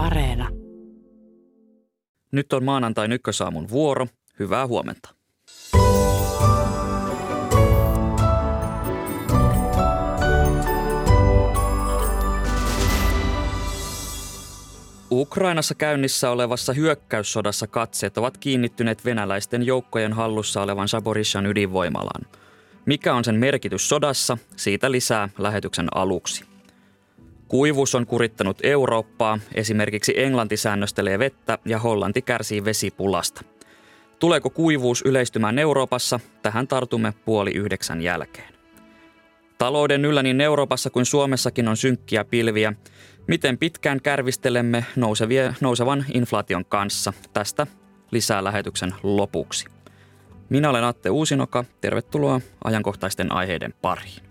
Areena. Nyt on maanantai ykkösaamun vuoro. Hyvää huomenta. Ukrainassa käynnissä olevassa hyökkäyssodassa katseet ovat kiinnittyneet venäläisten joukkojen hallussa olevan Saborishan ydinvoimalaan. Mikä on sen merkitys sodassa, siitä lisää lähetyksen aluksi. Kuivuus on kurittanut Eurooppaa, esimerkiksi Englanti säännöstelee vettä ja Hollanti kärsii vesipulasta. Tuleeko kuivuus yleistymään Euroopassa? Tähän tartumme puoli yhdeksän jälkeen. Talouden yllä niin Euroopassa kuin Suomessakin on synkkiä pilviä. Miten pitkään kärvistelemme nousevia, nousevan inflaation kanssa? Tästä lisää lähetyksen lopuksi. Minä olen Atte Uusinoka. Tervetuloa ajankohtaisten aiheiden pariin.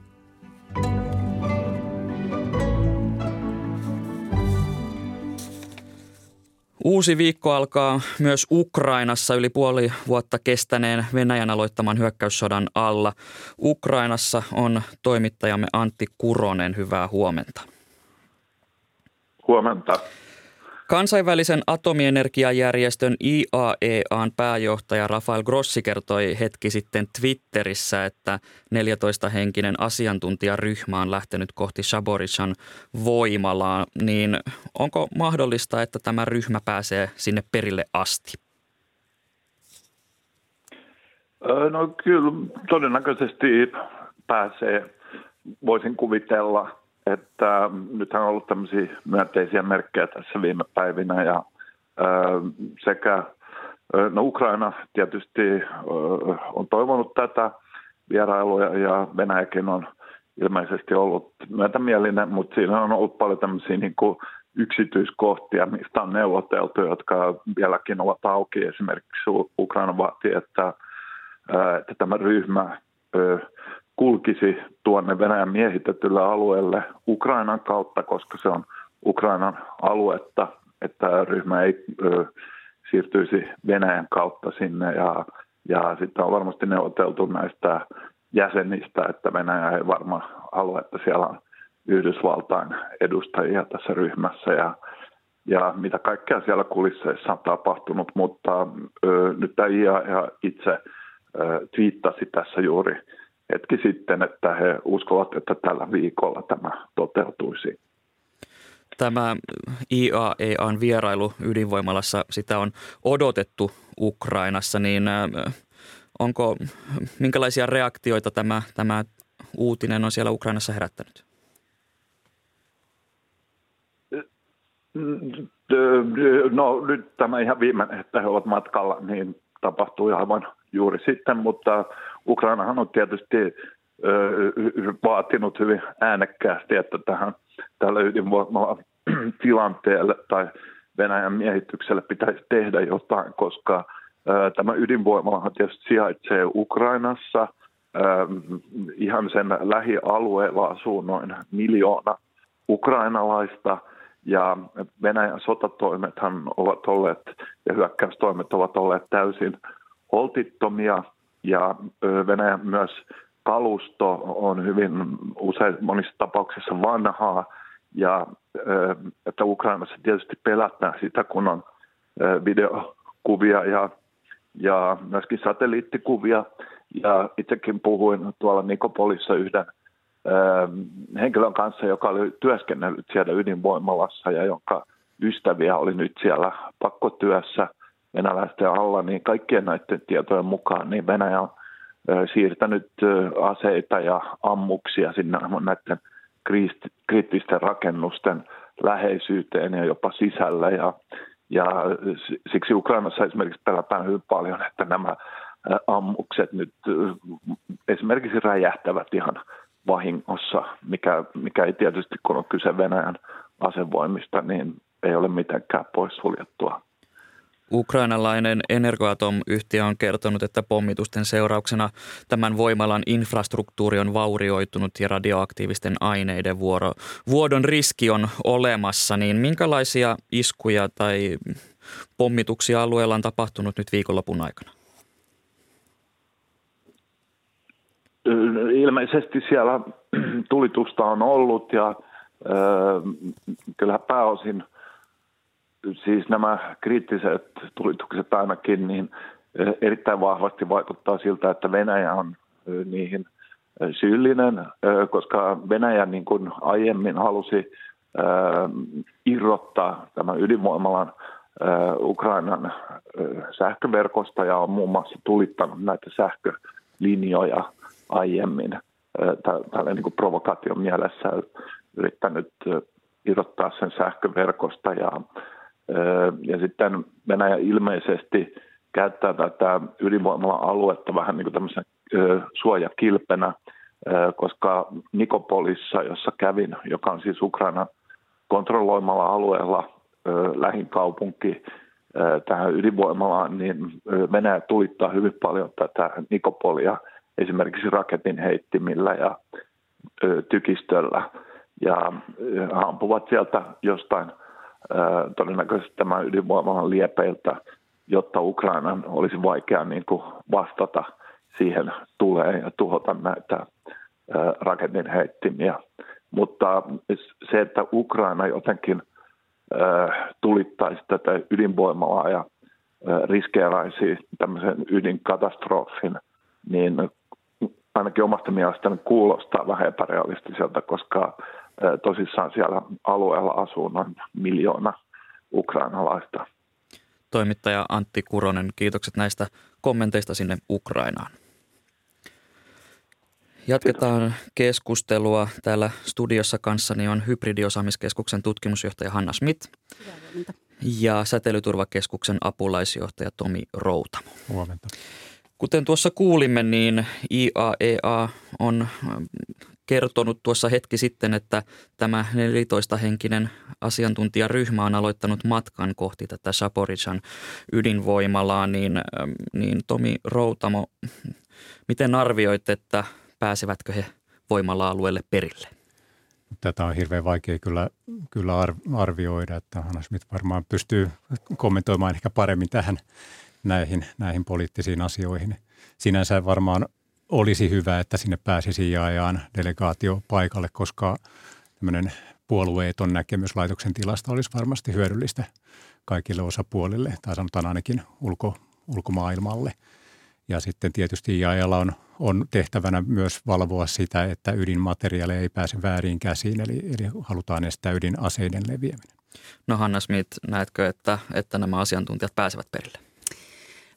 Uusi viikko alkaa myös Ukrainassa yli puoli vuotta kestäneen Venäjän aloittaman hyökkäyssodan alla. Ukrainassa on toimittajamme Antti Kuronen. Hyvää huomenta. Huomenta. Kansainvälisen atomienergiajärjestön IAEAn pääjohtaja Rafael Grossi kertoi hetki sitten Twitterissä, että 14-henkinen asiantuntijaryhmä on lähtenyt kohti Shaborishan voimalaa. Niin onko mahdollista, että tämä ryhmä pääsee sinne perille asti? No kyllä todennäköisesti pääsee. Voisin kuvitella, että nythän on ollut tämmöisiä myönteisiä merkkejä tässä viime päivinä ja sekä no Ukraina tietysti on toivonut tätä vierailua ja Venäjäkin on ilmeisesti ollut myötämielinen, mutta siinä on ollut paljon tämmöisiä niin kuin yksityiskohtia, mistä on neuvoteltu, jotka vieläkin ovat auki. Esimerkiksi Ukraina vaatii, että, että tämä ryhmä kulkisi tuonne Venäjän miehitetylle alueelle Ukrainan kautta, koska se on Ukrainan aluetta, että ryhmä ei ö, siirtyisi Venäjän kautta sinne. Ja, ja sitten on varmasti neuvoteltu näistä jäsenistä, että Venäjä ei varmaan halua, että siellä on Yhdysvaltain edustajia tässä ryhmässä. Ja, ja mitä kaikkea siellä kulisseissa on tapahtunut, mutta ö, nyt tämä IA itse ö, twiittasi tässä juuri hetki sitten, että he uskovat, että tällä viikolla tämä toteutuisi. Tämä IAEAn vierailu ydinvoimalassa, sitä on odotettu Ukrainassa, niin äh, onko, minkälaisia reaktioita tämä, tämä uutinen on siellä Ukrainassa herättänyt? No nyt tämä ihan viimeinen, että he ovat matkalla, niin tapahtui aivan juuri sitten, mutta Ukrainahan on tietysti vaatinut hyvin äänekkäästi, että tähän tällä ydinvoimalla tilanteelle tai Venäjän miehitykselle pitäisi tehdä jotain, koska tämä ydinvoimalahan tietysti sijaitsee Ukrainassa. Ihan sen lähialueella asuu noin miljoona ukrainalaista ja Venäjän sotatoimethan ovat olleet ja hyökkäystoimet ovat olleet täysin holtittomia ja Venäjän myös kalusto on hyvin usein monissa tapauksissa vanhaa ja että Ukrainassa tietysti pelätään sitä, kun on videokuvia ja, ja myöskin satelliittikuvia. Ja itsekin puhuin tuolla Nikopolissa yhden henkilön kanssa, joka oli työskennellyt siellä ydinvoimalassa ja jonka ystäviä oli nyt siellä pakkotyössä – venäläisten alla, niin kaikkien näiden tietojen mukaan niin Venäjä on siirtänyt aseita ja ammuksia sinne näiden kriittisten rakennusten läheisyyteen ja jopa sisällä. Ja, ja siksi Ukrainassa esimerkiksi pelätään hyvin paljon, että nämä ammukset nyt esimerkiksi räjähtävät ihan vahingossa, mikä, mikä ei tietysti kun on kyse Venäjän asevoimista, niin ei ole mitenkään poissuljettua. Ukrainalainen Energoatom-yhtiö on kertonut, että pommitusten seurauksena tämän voimalan infrastruktuuri on vaurioitunut ja radioaktiivisten aineiden vuoro, vuodon riski on olemassa. Niin minkälaisia iskuja tai pommituksia alueella on tapahtunut nyt viikonlopun aikana? Ilmeisesti siellä tulitusta on ollut ja äh, kyllähän pääosin – siis nämä kriittiset tulitukset ainakin, niin erittäin vahvasti vaikuttaa siltä, että Venäjä on niihin syyllinen, koska Venäjä niin kuin aiemmin halusi irrottaa tämän ydinvoimalan Ukrainan sähköverkosta ja on muun muassa tulittanut näitä sähkölinjoja aiemmin tällä niin provokaation mielessä yrittänyt irrottaa sen sähköverkosta ja, ja sitten Venäjä ilmeisesti käyttää tätä ydinvoimala-aluetta vähän niin kuin tämmöisen suojakilpenä, koska Nikopolissa, jossa kävin, joka on siis Ukrainan kontrolloimalla alueella lähin kaupunki tähän ydinvoimalaan, niin Venäjä tulittaa hyvin paljon tätä Nikopolia esimerkiksi raketin heittimillä ja tykistöllä. Ja ampuvat sieltä jostain todennäköisesti tämän ydinvoimalan liepeiltä, jotta Ukrainan olisi vaikea niin kuin vastata siihen tulee ja tuhota näitä raketin heittimiä. Mutta se, että Ukraina jotenkin tulittaisi tätä ydinvoimalaa ja riskeeraisi tämmöisen ydinkatastrofin, niin ainakin omasta mielestäni kuulostaa vähän epärealistiselta, koska tosissaan siellä alueella asuu noin miljoona ukrainalaista. Toimittaja Antti Kuronen, kiitokset näistä kommenteista sinne Ukrainaan. Jatketaan keskustelua. Täällä studiossa kanssani on Hybridiosaamiskeskuksen tutkimusjohtaja Hanna Smith ja Säteilyturvakeskuksen apulaisjohtaja Tomi Routamo. Huomenta. Kuten tuossa kuulimme, niin IAEA e on kertonut tuossa hetki sitten, että tämä 14-henkinen asiantuntijaryhmä on aloittanut matkan kohti tätä Saporitsan ydinvoimalaa, niin, niin Tomi Routamo, miten arvioit, että pääsevätkö he voimala-alueelle perille? Tätä on hirveän vaikea kyllä, kyllä arvioida, että Hanna Smith varmaan pystyy kommentoimaan ehkä paremmin tähän näihin, näihin poliittisiin asioihin. Sinänsä varmaan olisi hyvä, että sinne pääsisi IAEAn delegaatio paikalle, koska tämmöinen puolueeton näkemys laitoksen tilasta olisi varmasti hyödyllistä kaikille osapuolille, tai sanotaan ainakin ulko, ulkomaailmalle. Ja sitten tietysti IAEAlla on, on tehtävänä myös valvoa sitä, että ydinmateriaali ei pääse väärin käsiin, eli, eli halutaan estää ydinaseiden leviäminen. No Hanna Smith, näetkö, että, että nämä asiantuntijat pääsevät perille?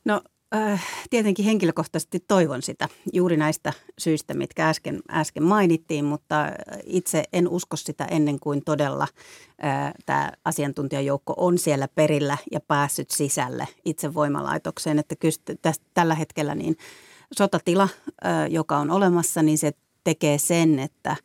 No äh, tietenkin henkilökohtaisesti toivon sitä juuri näistä syistä, mitkä äsken, äsken mainittiin, mutta itse en usko sitä ennen kuin todella äh, tämä asiantuntijajoukko on siellä perillä ja päässyt sisälle itse voimalaitokseen. Että kyllä tästä, tällä hetkellä niin sotatila, äh, joka on olemassa, niin se tekee sen, että äh,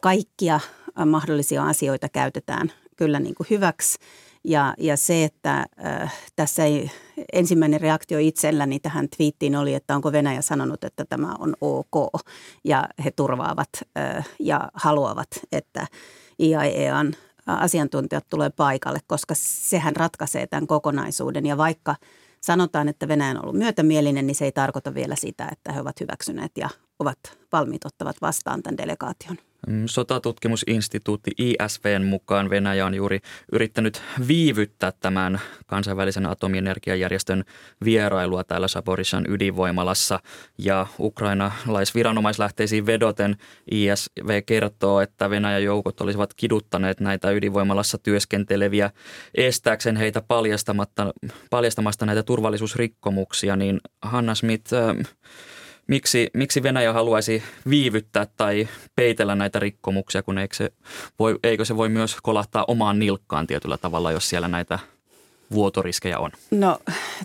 kaikkia mahdollisia asioita käytetään kyllä niin kuin hyväksi – ja, ja se, että äh, tässä ei, ensimmäinen reaktio itselläni tähän twiittiin oli, että onko Venäjä sanonut, että tämä on ok. Ja he turvaavat äh, ja haluavat, että IAEAn asiantuntijat tulee paikalle, koska sehän ratkaisee tämän kokonaisuuden. Ja vaikka sanotaan, että Venäjä on ollut myötämielinen, niin se ei tarkoita vielä sitä, että he ovat hyväksyneet ja ovat valmiit ottavat vastaan tämän delegaation. Mm, sotatutkimusinstituutti ISVn mukaan Venäjä on juuri yrittänyt viivyttää tämän kansainvälisen atomienergiajärjestön vierailua täällä Saporishan ydinvoimalassa. Ja ukrainalaisviranomaislähteisiin vedoten ISV kertoo, että Venäjän joukot olisivat kiduttaneet näitä ydinvoimalassa työskenteleviä estääkseen heitä paljastamatta, paljastamasta näitä turvallisuusrikkomuksia. Niin Hanna Smith, miksi, miksi Venäjä haluaisi viivyttää tai peitellä näitä rikkomuksia, kun eikö se voi, eikö se voi myös kolahtaa omaan nilkkaan tietyllä tavalla, jos siellä näitä vuotoriskejä on? No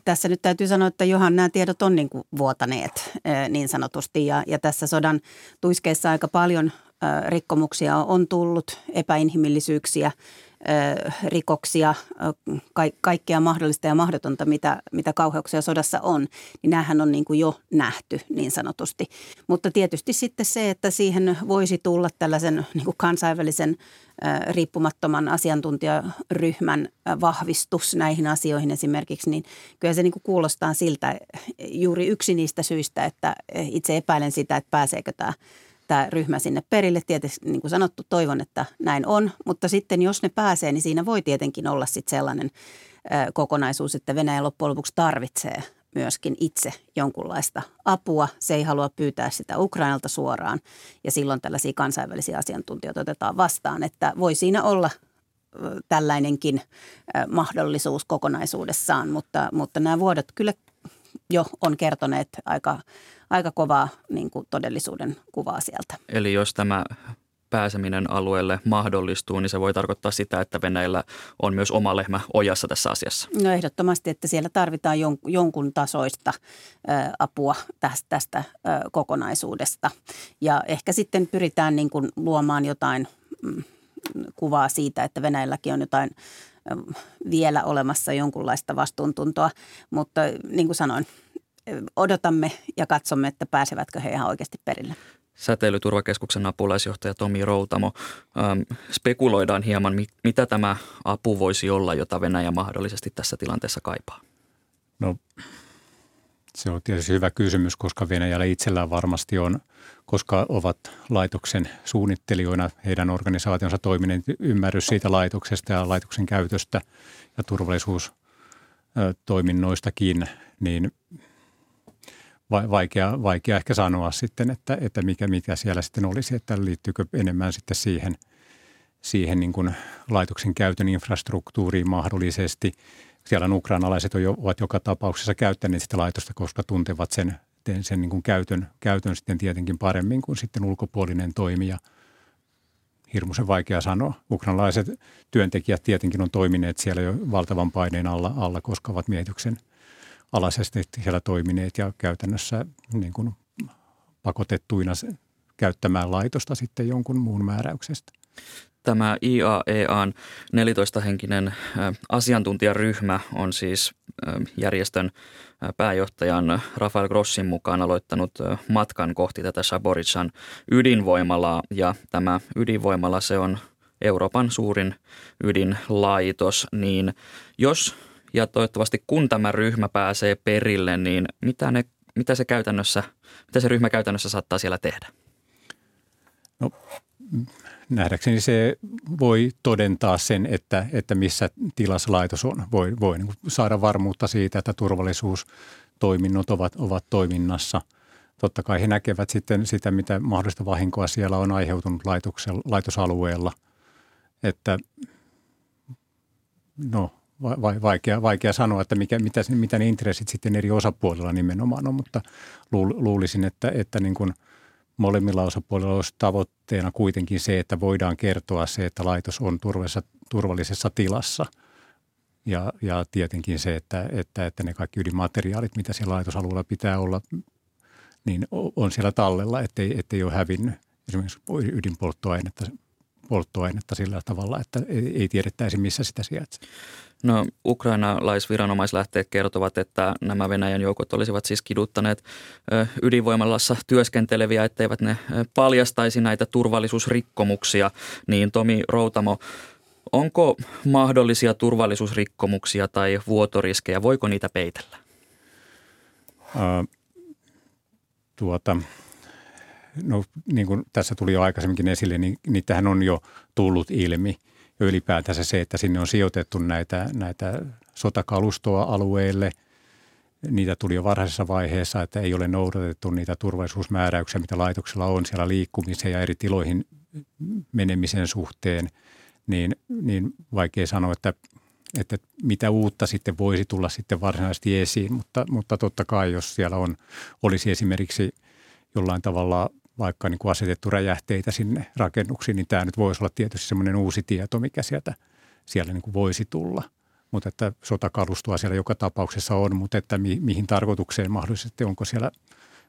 tässä nyt täytyy sanoa, että johan nämä tiedot on niin kuin vuotaneet niin sanotusti ja, ja tässä sodan tuiskeessa aika paljon rikkomuksia on tullut, epäinhimillisyyksiä – rikoksia, ka- kaikkea mahdollista ja mahdotonta, mitä, mitä kauheuksia sodassa on, niin näähän on niin kuin jo nähty niin sanotusti. Mutta tietysti sitten se, että siihen voisi tulla tällaisen niin kuin kansainvälisen riippumattoman asiantuntijaryhmän vahvistus näihin asioihin esimerkiksi, niin kyllä se niin kuin kuulostaa siltä juuri yksi niistä syistä, että itse epäilen sitä, että pääseekö tämä tämä ryhmä sinne perille. Tietysti niin kuin sanottu, toivon, että näin on, mutta sitten jos ne pääsee, niin siinä voi tietenkin olla sitten sellainen kokonaisuus, että Venäjä loppujen lopuksi tarvitsee myöskin itse jonkunlaista apua. Se ei halua pyytää sitä Ukrainalta suoraan ja silloin tällaisia kansainvälisiä asiantuntijoita otetaan vastaan, että voi siinä olla tällainenkin mahdollisuus kokonaisuudessaan, mutta, mutta nämä vuodot kyllä jo on kertoneet aika, aika kovaa niin kuin todellisuuden kuvaa sieltä. Eli jos tämä pääseminen alueelle mahdollistuu, niin se voi tarkoittaa sitä, että Venäjällä on myös oma lehmä ojassa tässä asiassa. No ehdottomasti, että siellä tarvitaan jonkun tasoista apua tästä, tästä kokonaisuudesta. Ja ehkä sitten pyritään niin kuin luomaan jotain mm, kuvaa siitä, että Venäjälläkin on jotain vielä olemassa jonkunlaista vastuuntuntoa, mutta niin kuin sanoin, odotamme ja katsomme, että pääsevätkö he ihan oikeasti perille. Säteilyturvakeskuksen apulaisjohtaja Tomi Routamo. Ähm, spekuloidaan hieman, mitä tämä apu voisi olla, jota Venäjä mahdollisesti tässä tilanteessa kaipaa. No se on tietysti hyvä kysymys, koska Venäjällä itsellään varmasti on, koska ovat laitoksen suunnittelijoina, heidän organisaationsa toiminen ymmärrys siitä laitoksesta ja laitoksen käytöstä ja turvallisuustoiminnoistakin, niin vaikea, vaikea ehkä sanoa sitten, että, että mikä, mikä siellä sitten olisi, että liittyykö enemmän sitten siihen, siihen niin kuin laitoksen käytön infrastruktuuriin mahdollisesti. Siellä on ukrainalaiset on jo, ovat joka tapauksessa käyttäneet sitä laitosta, koska tuntevat sen, sen niin kuin käytön, käytön sitten tietenkin paremmin kuin sitten ulkopuolinen toimija. Hirmuisen vaikea sanoa. Ukrainalaiset työntekijät tietenkin on toimineet siellä jo valtavan paineen alla, alla koska ovat miehityksen – alaisesti siellä toimineet ja käytännössä niin kuin pakotettuina käyttämään laitosta sitten jonkun muun määräyksestä. Tämä IAEAn 14-henkinen asiantuntijaryhmä on siis järjestön pääjohtajan Rafael Grossin mukaan aloittanut matkan kohti tätä Saboritsan ydinvoimalaa. Ja tämä ydinvoimala, se on Euroopan suurin ydinlaitos, niin jos ja toivottavasti kun tämä ryhmä pääsee perille, niin mitä, ne, mitä, se, käytännössä, mitä se ryhmä käytännössä saattaa siellä tehdä? No, nähdäkseni se voi todentaa sen, että, että missä tilassa laitos on. Voi, voi niin saada varmuutta siitä, että turvallisuustoiminnot ovat, ovat toiminnassa. Totta kai he näkevät sitten sitä, mitä mahdollista vahinkoa siellä on aiheutunut laitosalueella. Että no, vaikea, vaikea sanoa, että mikä, mitä, mitä ne intressit sitten eri osapuolilla nimenomaan on, mutta luulisin, että, että niin kuin molemmilla osapuolilla olisi tavoitteena kuitenkin se, että voidaan kertoa se, että laitos on turvallisessa, turvallisessa tilassa. Ja, ja tietenkin se, että, että, että ne kaikki ydinmateriaalit, mitä siellä laitosalueella pitää olla, niin on siellä tallella, ettei, ettei ole hävinnyt esimerkiksi ydinpolttoainetta polttoainetta sillä tavalla, että ei tiedettäisi, missä sitä sijaitsee. No ukrainalaisviranomaislähteet kertovat, että nämä Venäjän joukot olisivat siis kiduttaneet ydinvoimalassa työskenteleviä, etteivät ne paljastaisi näitä turvallisuusrikkomuksia. Niin Tomi Routamo, onko mahdollisia turvallisuusrikkomuksia tai vuotoriskejä, voiko niitä peitellä? Uh, tuota, no niin kuin tässä tuli jo aikaisemminkin esille, niin niitähän on jo tullut ilmi – ylipäätänsä se, että sinne on sijoitettu näitä, näitä sotakalustoa alueelle. Niitä tuli jo varhaisessa vaiheessa, että ei ole noudatettu niitä turvallisuusmääräyksiä, mitä laitoksella on siellä liikkumisen ja eri tiloihin menemisen suhteen. Niin, niin vaikea sanoa, että, että mitä uutta sitten voisi tulla sitten varsinaisesti esiin, mutta, mutta totta kai jos siellä on, olisi esimerkiksi jollain tavalla vaikka niin kuin asetettu räjähteitä sinne rakennuksiin, niin tämä nyt voisi olla tietysti semmoinen uusi tieto, mikä sieltä, siellä niin kuin voisi tulla. Mutta että sotakalustoa siellä joka tapauksessa on, mutta että mi, mihin tarkoitukseen mahdollisesti, onko siellä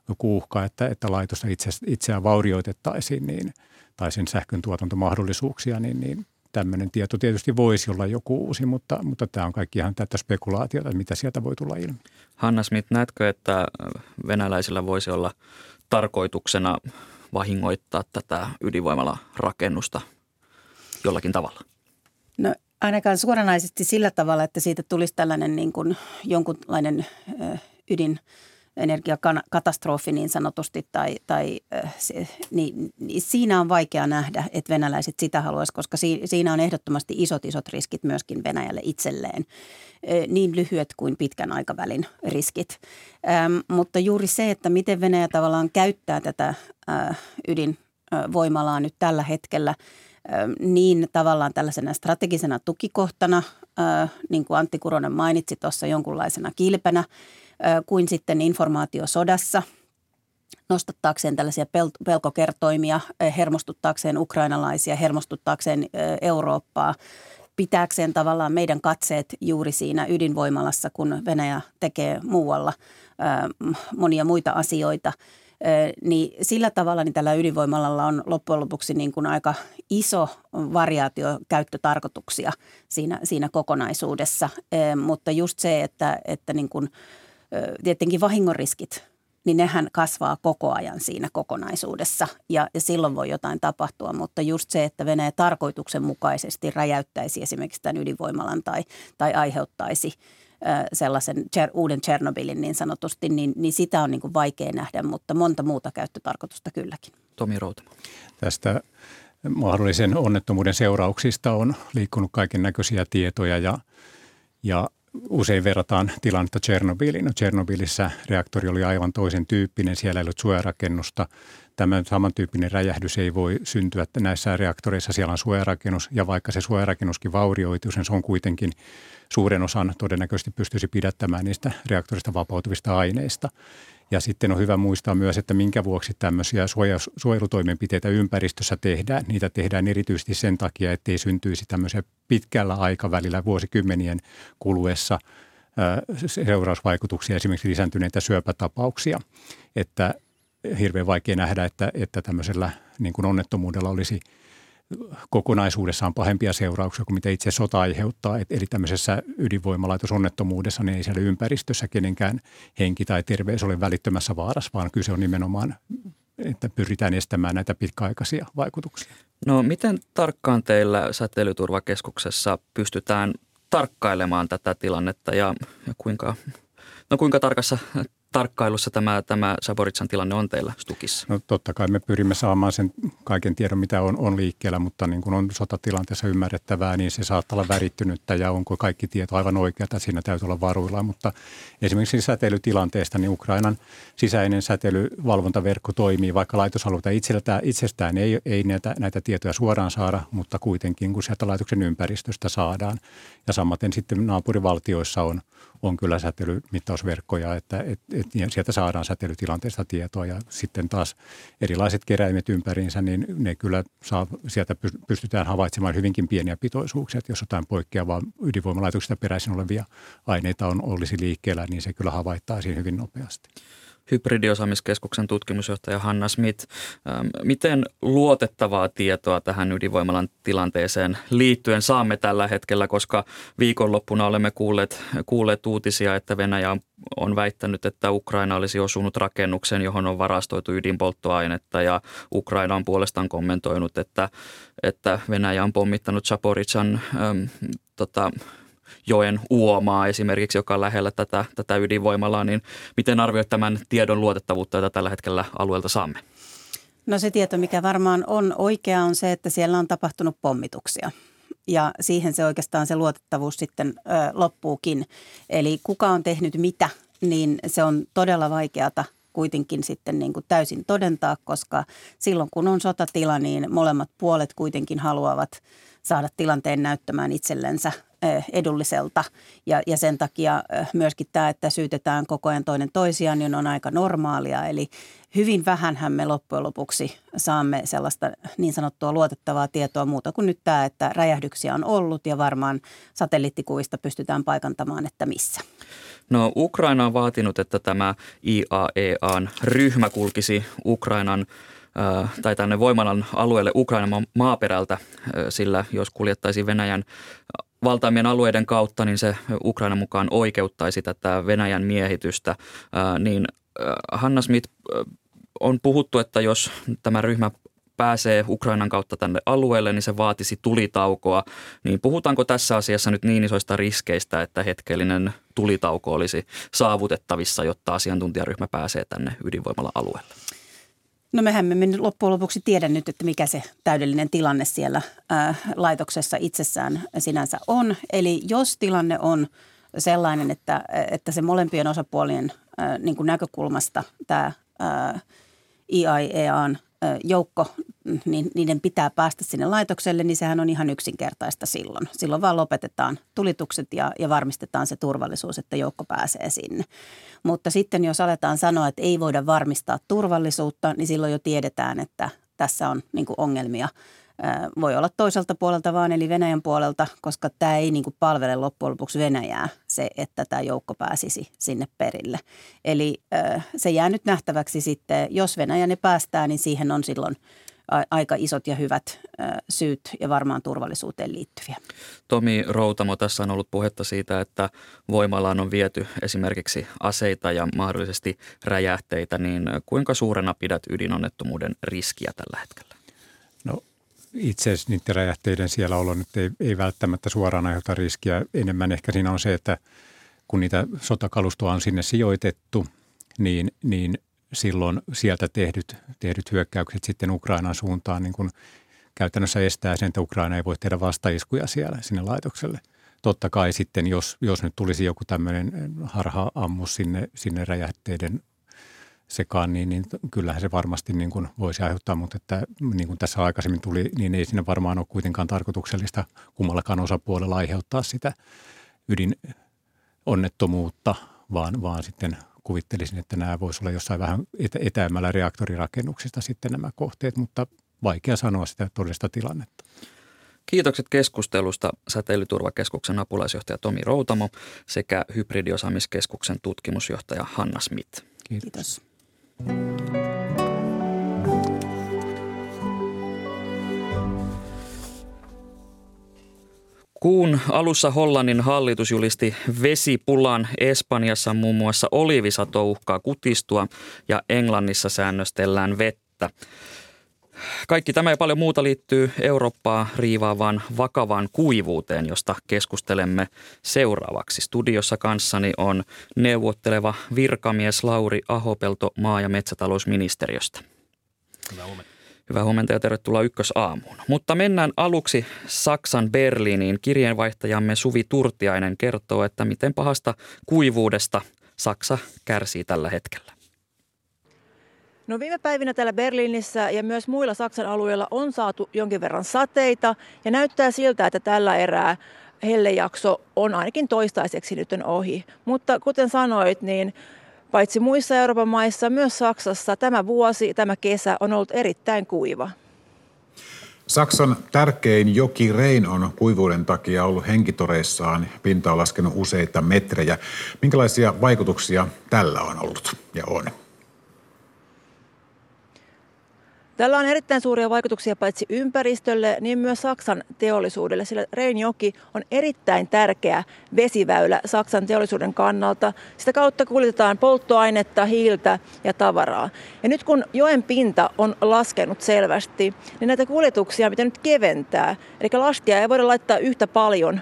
joku uhka, että, että laitosta itse, itseään vaurioitettaisiin niin, tai sen sähkön tuotantomahdollisuuksia, niin, niin tämmöinen tieto tietysti voisi olla joku uusi, mutta, mutta tämä on kaikki ihan tätä spekulaatiota, mitä sieltä voi tulla ilmi. Hanna Smith, näetkö, että venäläisillä voisi olla tarkoituksena vahingoittaa tätä ydinvoimala-rakennusta jollakin tavalla? No ainakaan suoranaisesti sillä tavalla, että siitä tulisi tällainen niin kuin jonkunlainen ydin energiakatastrofi niin sanotusti, tai, tai se, niin, niin siinä on vaikea nähdä, että venäläiset sitä haluaisivat, koska siinä on ehdottomasti isot isot riskit myöskin Venäjälle itselleen, niin lyhyet kuin pitkän aikavälin riskit. Ähm, mutta juuri se, että miten Venäjä tavallaan käyttää tätä äh, ydinvoimalaa nyt tällä hetkellä – niin tavallaan tällaisena strategisena tukikohtana, niin kuin Antti Kuronen mainitsi tuossa jonkunlaisena kilpenä, kuin sitten informaatiosodassa nostattaakseen tällaisia pel- pelkokertoimia, hermostuttaakseen ukrainalaisia, hermostuttaakseen Eurooppaa, pitääkseen tavallaan meidän katseet juuri siinä ydinvoimalassa, kun Venäjä tekee muualla monia muita asioita – niin sillä tavalla niin tällä ydinvoimalalla on loppujen lopuksi niin kuin aika iso variaatio käyttötarkoituksia siinä, siinä kokonaisuudessa. Mutta just se, että, että niin kuin, tietenkin vahingonriskit, niin nehän kasvaa koko ajan siinä kokonaisuudessa ja, ja silloin voi jotain tapahtua. Mutta just se, että Venäjä tarkoituksenmukaisesti räjäyttäisi esimerkiksi tämän ydinvoimalan tai, tai aiheuttaisi – sellaisen uuden Tchernobylin niin sanotusti, niin, niin sitä on niin kuin vaikea nähdä, mutta monta muuta käyttötarkoitusta kylläkin. Tomi Routama. Tästä mahdollisen onnettomuuden seurauksista on liikkunut kaiken näköisiä tietoja ja, ja usein verrataan tilannetta Tchernobyliin. No Tchernobylissä reaktori oli aivan toisen tyyppinen, siellä ei ollut suojarakennusta. Tämä samantyyppinen räjähdys ei voi syntyä näissä reaktoreissa, siellä on suojarakennus ja vaikka se suojarakennuskin vaurioituu, se on kuitenkin suuren osan todennäköisesti pystyisi pidättämään niistä reaktorista vapautuvista aineista. Ja sitten on hyvä muistaa myös, että minkä vuoksi tämmöisiä suojelutoimenpiteitä ympäristössä tehdään. Niitä tehdään erityisesti sen takia, ettei syntyisi tämmöisiä pitkällä aikavälillä vuosikymmenien kuluessa seurausvaikutuksia, esimerkiksi lisääntyneitä syöpätapauksia. Että hirveän vaikea nähdä, että, että tämmöisellä niin kuin onnettomuudella olisi – kokonaisuudessaan pahempia seurauksia kuin mitä itse sota aiheuttaa. Et, eli tämmöisessä ydinvoimalaitosonnettomuudessa niin ei siellä ympäristössä kenenkään henki tai terveys ole välittömässä vaarassa, vaan kyse on nimenomaan, että pyritään estämään näitä pitkäaikaisia vaikutuksia. No miten tarkkaan teillä säteilyturvakeskuksessa pystytään tarkkailemaan tätä tilannetta ja, ja kuinka, no kuinka tarkassa tarkkailussa tämä, tämä Saboritsan tilanne on teillä Stukissa? No totta kai me pyrimme saamaan sen kaiken tiedon, mitä on, on liikkeellä, mutta niin kuin on sotatilanteessa ymmärrettävää, niin se saattaa olla värittynyttä ja onko kaikki tieto aivan oikeata, siinä täytyy olla varuilla. Mutta esimerkiksi säteilytilanteesta, niin Ukrainan sisäinen säteilyvalvontaverkko toimii, vaikka laitosalueita itsestään ei, ei näitä, näitä tietoja suoraan saada, mutta kuitenkin kun sieltä laitoksen ympäristöstä saadaan. Ja samaten sitten naapurivaltioissa on, on kyllä säteilymittausverkkoja, että et, et, sieltä saadaan säteilytilanteesta tietoa. Ja sitten taas erilaiset keräimet ympäriinsä, niin ne kyllä saa, sieltä pystytään havaitsemaan hyvinkin pieniä pitoisuuksia, että jos jotain poikkeavaa ydinvoimalaitoksista peräisin olevia aineita on, olisi liikkeellä, niin se kyllä havaittaisiin hyvin nopeasti hybridiosaamiskeskuksen tutkimusjohtaja Hanna Smith. Ähm, miten luotettavaa tietoa tähän ydinvoimalan tilanteeseen liittyen saamme tällä hetkellä, koska viikonloppuna olemme kuulleet, kuulleet uutisia, että Venäjä on, väittänyt, että Ukraina olisi osunut rakennuksen, johon on varastoitu ydinpolttoainetta ja Ukraina on puolestaan kommentoinut, että, että Venäjä on pommittanut Chaporitsan äm, tota, joen uomaa esimerkiksi, joka on lähellä tätä, tätä ydinvoimalaa, niin miten arvioit tämän tiedon luotettavuutta, jota tällä hetkellä alueelta saamme? No se tieto, mikä varmaan on oikea, on se, että siellä on tapahtunut pommituksia. Ja siihen se oikeastaan se luotettavuus sitten ö, loppuukin. Eli kuka on tehnyt mitä, niin se on todella vaikeata kuitenkin sitten niin kuin täysin todentaa, koska silloin kun on sotatila, niin molemmat puolet kuitenkin haluavat saada tilanteen näyttämään itsellensä edulliselta. Ja, ja sen takia myöskin tämä, että syytetään koko ajan toinen toisiaan, niin on aika normaalia. Eli hyvin vähänhän me loppujen lopuksi saamme sellaista niin sanottua luotettavaa tietoa muuta kuin nyt tämä, että räjähdyksiä on ollut ja varmaan satelliittikuvista pystytään paikantamaan, että missä. No Ukraina on vaatinut, että tämä IAEAn ryhmä kulkisi Ukrainan tai tänne voimalan alueelle Ukrainan maaperältä, sillä jos kuljettaisiin Venäjän valtaamien alueiden kautta, niin se Ukraina mukaan oikeuttaisi tätä Venäjän miehitystä. Niin Hanna Smith, on puhuttu, että jos tämä ryhmä pääsee Ukrainan kautta tänne alueelle, niin se vaatisi tulitaukoa. Niin puhutaanko tässä asiassa nyt niin isoista riskeistä, että hetkellinen tulitauko olisi saavutettavissa, jotta asiantuntijaryhmä pääsee tänne ydinvoimala-alueelle? No mehän me loppujen lopuksi tiedä nyt, että mikä se täydellinen tilanne siellä ää, laitoksessa itsessään sinänsä on. Eli jos tilanne on sellainen, että, että se molempien osapuolien ää, niin kuin näkökulmasta tämä IAEAn joukko, niin niiden pitää päästä sinne laitokselle, niin sehän on ihan yksinkertaista silloin. Silloin vaan lopetetaan tulitukset ja, ja varmistetaan se turvallisuus, että joukko pääsee sinne. Mutta sitten jos aletaan sanoa, että ei voida varmistaa turvallisuutta, niin silloin jo tiedetään, että tässä on niin ongelmia – voi olla toiselta puolelta vaan, eli Venäjän puolelta, koska tämä ei niin kuin palvele loppujen lopuksi Venäjää, se, että tämä joukko pääsisi sinne perille. Eli se jää nyt nähtäväksi sitten, jos Venäjä ne päästää, niin siihen on silloin aika isot ja hyvät syyt ja varmaan turvallisuuteen liittyviä. Tomi Routamo, tässä on ollut puhetta siitä, että voimallaan on viety esimerkiksi aseita ja mahdollisesti räjähteitä, niin kuinka suurena pidät ydinonnettomuuden riskiä tällä hetkellä? No itse asiassa niiden räjähteiden siellä olo nyt ei, ei välttämättä suoraan aiheuta riskiä. Enemmän ehkä siinä on se, että kun niitä sotakalustoa on sinne sijoitettu, niin, niin silloin sieltä tehdyt, tehdyt hyökkäykset sitten Ukrainan suuntaan niin kun käytännössä estää sen, että Ukraina ei voi tehdä vastaiskuja siellä sinne laitokselle. Totta kai sitten, jos, jos nyt tulisi joku tämmöinen harha-ammus sinne, sinne räjähteiden sekaan, niin, niin kyllähän se varmasti niin kuin voisi aiheuttaa, mutta että niin kuin tässä aikaisemmin tuli, niin ei sinne varmaan ole kuitenkaan tarkoituksellista kummallakaan osapuolella aiheuttaa sitä ydinonnettomuutta, vaan, vaan sitten kuvittelisin, että nämä voisi olla jossain vähän etä, etäämällä reaktorirakennuksista sitten nämä kohteet, mutta vaikea sanoa sitä todellista tilannetta. Kiitokset keskustelusta Säteilyturvakeskuksen apulaisjohtaja Tomi Routamo sekä Hybridiosaamiskeskuksen tutkimusjohtaja Hanna Smith. Kiitos. Kiitos. Kuun alussa Hollannin hallitus julisti vesipulan. Espanjassa muun muassa olivisato uhkaa kutistua ja Englannissa säännöstellään vettä. Kaikki tämä ja paljon muuta liittyy Eurooppaa riivaavaan vakavaan kuivuuteen, josta keskustelemme seuraavaksi. Studiossa kanssani on neuvotteleva virkamies Lauri Ahopelto maa- ja metsätalousministeriöstä. Hyvää huomenta. Hyvää huomenta ja tervetuloa ykkösaamuun. Mutta mennään aluksi Saksan Berliiniin. Kirjeenvaihtajamme Suvi Turtiainen kertoo, että miten pahasta kuivuudesta Saksa kärsii tällä hetkellä. No viime päivinä täällä Berliinissä ja myös muilla Saksan alueilla on saatu jonkin verran sateita ja näyttää siltä, että tällä erää hellejakso on ainakin toistaiseksi nyt ohi. Mutta kuten sanoit, niin paitsi muissa Euroopan maissa, myös Saksassa tämä vuosi, tämä kesä on ollut erittäin kuiva. Saksan tärkein joki Rein on kuivuuden takia ollut henkitoreissaan. Pinta on laskenut useita metrejä. Minkälaisia vaikutuksia tällä on ollut ja on? Tällä on erittäin suuria vaikutuksia paitsi ympäristölle, niin myös Saksan teollisuudelle, sillä Reinjoki on erittäin tärkeä vesiväylä Saksan teollisuuden kannalta. Sitä kautta kuljetetaan polttoainetta, hiiltä ja tavaraa. Ja nyt kun joen pinta on laskenut selvästi, niin näitä kuljetuksia pitää nyt keventää. Eli lastia ei voida laittaa yhtä paljon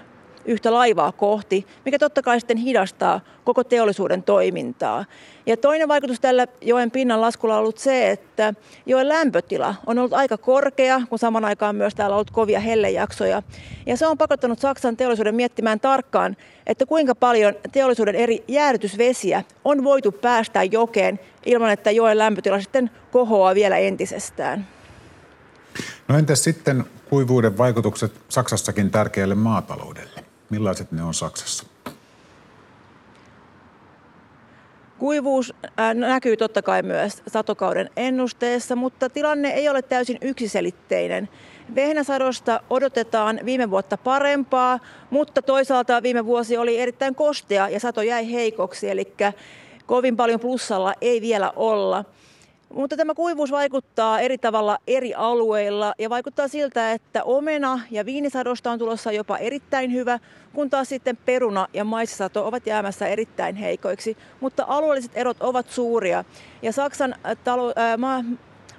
yhtä laivaa kohti, mikä totta kai sitten hidastaa koko teollisuuden toimintaa. Ja toinen vaikutus tällä joen pinnan laskulla on ollut se, että joen lämpötila on ollut aika korkea, kun saman aikaan myös täällä on ollut kovia hellejaksoja. Ja se on pakottanut Saksan teollisuuden miettimään tarkkaan, että kuinka paljon teollisuuden eri jäädytysvesiä on voitu päästää jokeen ilman, että joen lämpötila sitten kohoaa vielä entisestään. No entäs sitten kuivuuden vaikutukset Saksassakin tärkeälle maataloudelle? Millaiset ne on Saksassa? Kuivuus äh, näkyy totta kai myös satokauden ennusteessa, mutta tilanne ei ole täysin yksiselitteinen. Vehnäsadosta odotetaan viime vuotta parempaa, mutta toisaalta viime vuosi oli erittäin kostea ja sato jäi heikoksi, eli kovin paljon plussalla ei vielä olla. Mutta tämä kuivuus vaikuttaa eri tavalla eri alueilla ja vaikuttaa siltä, että omena ja viinisadosta on tulossa jopa erittäin hyvä, kun taas sitten peruna ja maissisato ovat jäämässä erittäin heikoiksi. Mutta alueelliset erot ovat suuria ja Saksan äh, talo, ää, äh, ma,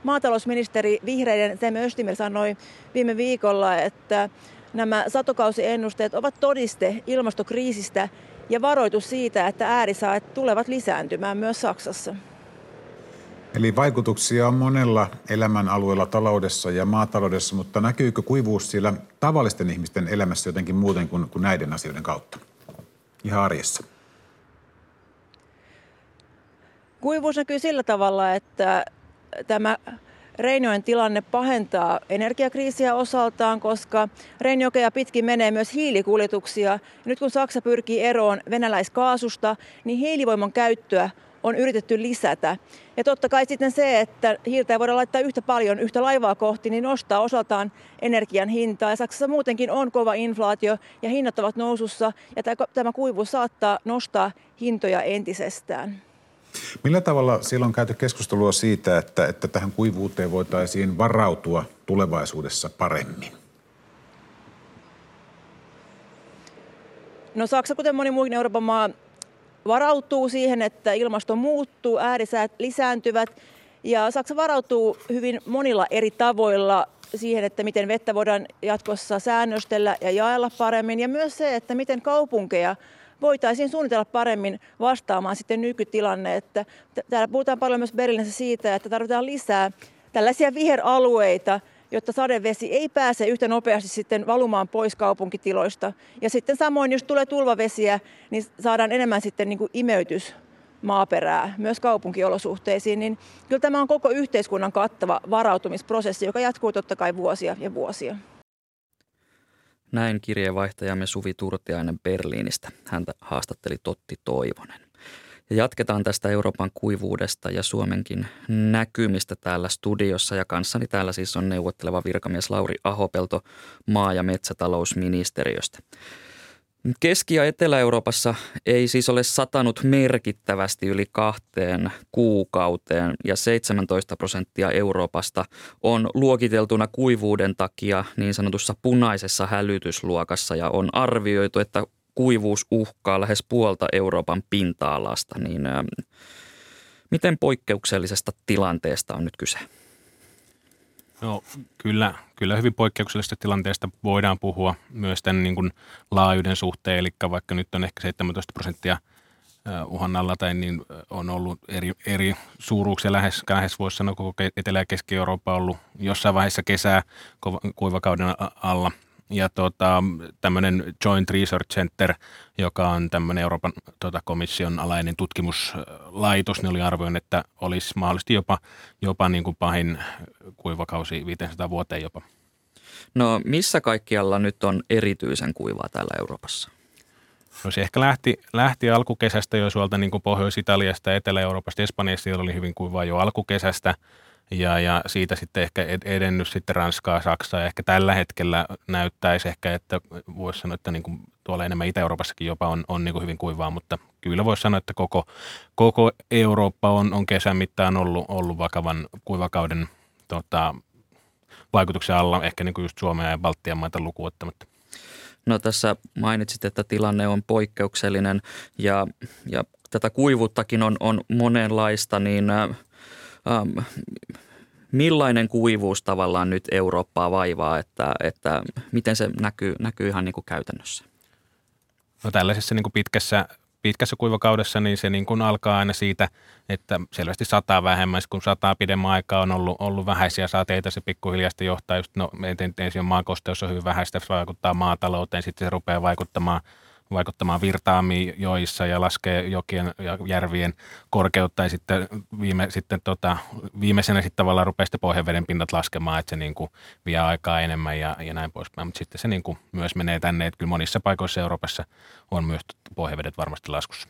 maatalousministeri vihreiden Temme Östimir sanoi viime viikolla, että nämä satokausiennusteet ovat todiste ilmastokriisistä ja varoitus siitä, että äärisäät tulevat lisääntymään myös Saksassa. Eli vaikutuksia on monella elämänalueella, taloudessa ja maataloudessa, mutta näkyykö kuivuus siellä tavallisten ihmisten elämässä jotenkin muuten kuin, kuin näiden asioiden kautta? Ihan arjessa. Kuivuus näkyy sillä tavalla, että tämä Reinjoen tilanne pahentaa energiakriisiä osaltaan, koska Reinjokea pitkin menee myös hiilikuljetuksia. Nyt kun Saksa pyrkii eroon venäläiskaasusta, niin hiilivoiman käyttöä on yritetty lisätä. Ja totta kai sitten se, että hiiltä ei voida laittaa yhtä paljon yhtä laivaa kohti, niin nostaa osaltaan energian hintaa. Ja Saksassa muutenkin on kova inflaatio ja hinnat ovat nousussa ja tämä kuivuus saattaa nostaa hintoja entisestään. Millä tavalla siellä on käyty keskustelua siitä, että, että tähän kuivuuteen voitaisiin varautua tulevaisuudessa paremmin? No Saksa, kuten moni muukin Euroopan maa, varautuu siihen, että ilmasto muuttuu, äärisäät lisääntyvät ja Saksa varautuu hyvin monilla eri tavoilla siihen, että miten vettä voidaan jatkossa säännöstellä ja jaella paremmin ja myös se, että miten kaupunkeja voitaisiin suunnitella paremmin vastaamaan sitten nykytilanne. Että täällä puhutaan paljon myös Berliinissä siitä, että tarvitaan lisää tällaisia viheralueita, jotta sadevesi ei pääse yhtä nopeasti sitten valumaan pois kaupunkitiloista. Ja sitten samoin, jos tulee tulvavesiä, niin saadaan enemmän sitten niin kuin imeytys maaperää myös kaupunkiolosuhteisiin, niin kyllä tämä on koko yhteiskunnan kattava varautumisprosessi, joka jatkuu totta kai vuosia ja vuosia. Näin kirjeenvaihtajamme Suvi Turtiainen Berliinistä. Häntä haastatteli Totti Toivonen. Ja jatketaan tästä Euroopan kuivuudesta ja Suomenkin näkymistä täällä studiossa. Ja kanssani täällä siis on neuvotteleva virkamies Lauri Ahopelto maa- ja metsätalousministeriöstä. Keski- ja Etelä-Euroopassa ei siis ole satanut merkittävästi yli kahteen kuukauteen ja 17 prosenttia Euroopasta on luokiteltuna kuivuuden takia niin sanotussa punaisessa hälytysluokassa ja on arvioitu, että kuivuus uhkaa lähes puolta Euroopan pinta-alasta. Niin, ä, miten poikkeuksellisesta tilanteesta on nyt kyse? No kyllä, kyllä hyvin poikkeuksellisesta tilanteesta voidaan puhua myös tämän niin kuin laajuuden suhteen, eli vaikka nyt on ehkä 17 prosenttia uhan alla tai niin on ollut eri, eri suuruuksia lähes, lähes voisi sanoa koko Etelä- ja Keski-Eurooppa ollut jossain vaiheessa kesää kuivakauden alla – ja tota, tämmöinen Joint Research Center, joka on tämmöinen Euroopan tota, komission alainen tutkimuslaitos, ne oli arvioinut, että olisi mahdollisesti jopa, jopa niin kuin pahin kuivakausi 500 vuoteen jopa. No missä kaikkialla nyt on erityisen kuivaa täällä Euroopassa? No se ehkä lähti, lähti alkukesästä jo suolta niin Pohjois-Italiasta ja Etelä-Euroopasta. Espanjassa siellä oli hyvin kuivaa jo alkukesästä – ja, ja siitä sitten ehkä edennyt sitten Ranskaa, Saksaa. Ehkä tällä hetkellä näyttäisi ehkä, että voisi sanoa, että niin kuin tuolla enemmän Itä-Euroopassakin jopa on, on niin kuin hyvin kuivaa, mutta kyllä voisi sanoa, että koko, koko Eurooppa on, on kesän mittaan ollut, ollut vakavan kuivakauden tota, vaikutuksen alla, ehkä niin kuin just Suomea ja Baltian maita lukuottamatta. No tässä mainitsit, että tilanne on poikkeuksellinen ja, ja tätä kuivuuttakin on, on monenlaista, niin äh, ähm, millainen kuivuus tavallaan nyt Eurooppaa vaivaa, että, että miten se näkyy, näkyy ihan niin kuin käytännössä? No tällaisessa niin kuin pitkässä, pitkässä kuivakaudessa niin se niin kuin alkaa aina siitä, että selvästi sataa vähemmän, kun sataa pidemmän aikaa on ollut, ollut vähäisiä sateita, se pikkuhiljaa johtaa just, no ensin maakosteus on hyvin vähäistä, se vaikuttaa maatalouteen, sitten se rupeaa vaikuttamaan – vaikuttamaan virtaamiin joissa ja laskee jokien ja järvien korkeutta ja sitten, viime, sitten tota, viimeisenä sitten tavallaan rupeaa sitten pohjaveden pinnat laskemaan, että se niin kuin vie aikaa enemmän ja, ja näin poispäin. Mutta sitten se niin kuin myös menee tänne, että kyllä monissa paikoissa Euroopassa on myös pohjavedet varmasti laskussa.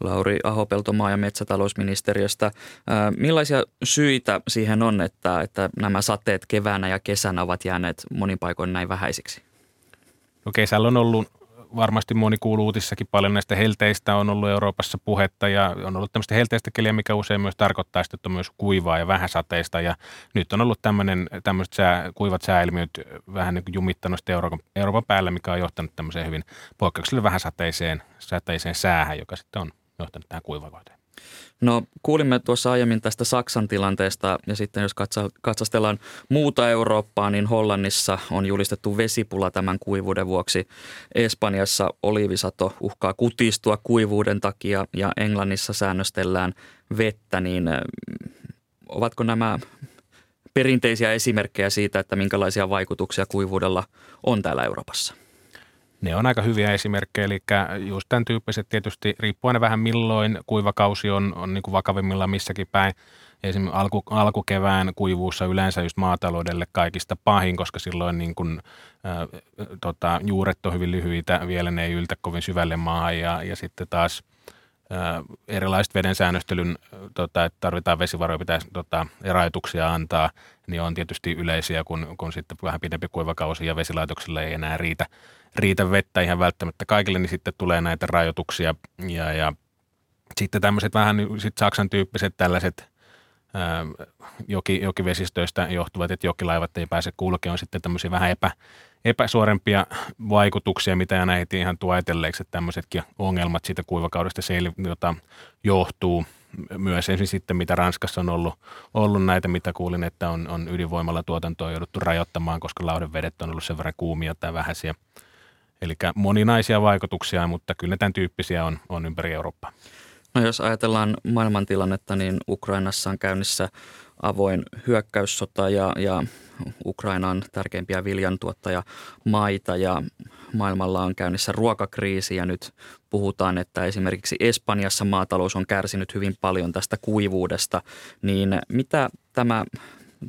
Lauri Ahopelto maa- ja metsätalousministeriöstä. Millaisia syitä siihen on, että, että nämä sateet keväänä ja kesänä ovat jääneet monin paikoin näin vähäisiksi? No kesällä on ollut varmasti moni kuuluu uutissakin paljon näistä helteistä on ollut Euroopassa puhetta ja on ollut tämmöistä helteistä keliä, mikä usein myös tarkoittaa että on myös kuivaa ja vähäsateista ja nyt on ollut tämmöinen, tämmöiset sää, kuivat sääilmiöt vähän niin kuin jumittanut Euroopan, Euroopan päällä, mikä on johtanut tämmöiseen hyvin poikkeuksellisen vähäsateiseen sateiseen säähän, joka sitten on johtanut tähän kuivakauteen. No kuulimme tuossa aiemmin tästä Saksan tilanteesta ja sitten jos katsastellaan muuta Eurooppaa, niin Hollannissa on julistettu vesipula tämän kuivuuden vuoksi. Espanjassa olivisato uhkaa kutistua kuivuuden takia ja Englannissa säännöstellään vettä, niin ovatko nämä perinteisiä esimerkkejä siitä, että minkälaisia vaikutuksia kuivuudella on täällä Euroopassa? Ne on aika hyviä esimerkkejä, eli just tämän tyyppiset tietysti, riippuen vähän milloin kuivakausi on, on niin kuin vakavimmilla missäkin päin. Esimerkiksi alku, alkukevään kuivuussa yleensä just maataloudelle kaikista pahin, koska silloin niin kuin, ä, tota, juuret on hyvin lyhyitä, vielä ne ei yltä kovin syvälle maahan ja, ja sitten taas – erilaiset veden säännöstelyn, tota, että tarvitaan vesivaroja, pitäisi tota, rajoituksia antaa, niin on tietysti yleisiä, kun, kun sitten vähän pidempi kuivakausi ja vesilaitoksilla ei enää riitä, riitä vettä ihan välttämättä kaikille, niin sitten tulee näitä rajoituksia ja, ja sitten tämmöiset vähän sit Saksan tyyppiset tällaiset ää, joki, jokivesistöistä johtuvat, että jokilaivat ei pääse kulkemaan, sitten tämmöisiä vähän epä, epäsuorempia vaikutuksia, mitä aina heti ihan tuo ajatelleeksi, että tämmöisetkin ongelmat siitä kuivakaudesta sel- jota johtuu myös ensin sitten, mitä Ranskassa on ollut, ollut näitä, mitä kuulin, että on, on ydinvoimalla tuotantoa jouduttu rajoittamaan, koska lauhdevedet on ollut sen verran kuumia tai vähäisiä. Eli moninaisia vaikutuksia, mutta kyllä tämän tyyppisiä on, on ympäri Eurooppaa. No jos ajatellaan maailmantilannetta, niin Ukrainassa on käynnissä avoin hyökkäyssota ja, ja Ukraina on tärkeimpiä viljantuottajamaita ja maailmalla on käynnissä ruokakriisi ja nyt puhutaan, että esimerkiksi Espanjassa maatalous on kärsinyt hyvin paljon tästä kuivuudesta, niin mitä tämä,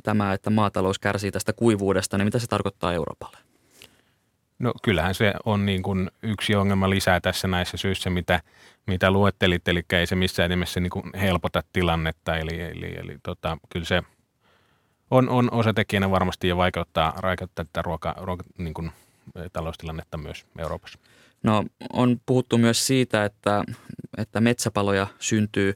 tämä että maatalous kärsii tästä kuivuudesta, niin mitä se tarkoittaa Euroopalle? No kyllähän se on niin kuin yksi ongelma lisää tässä näissä syissä, mitä, mitä luettelit, eli ei se missään nimessä niin kuin helpota tilannetta, eli, eli, eli tota, kyllä se on, on osatekijänä varmasti ja vaikeuttaa, vaikeuttaa tätä ruoka, ruoka niin kuin, taloustilannetta myös Euroopassa. No on puhuttu myös siitä, että, että metsäpaloja syntyy,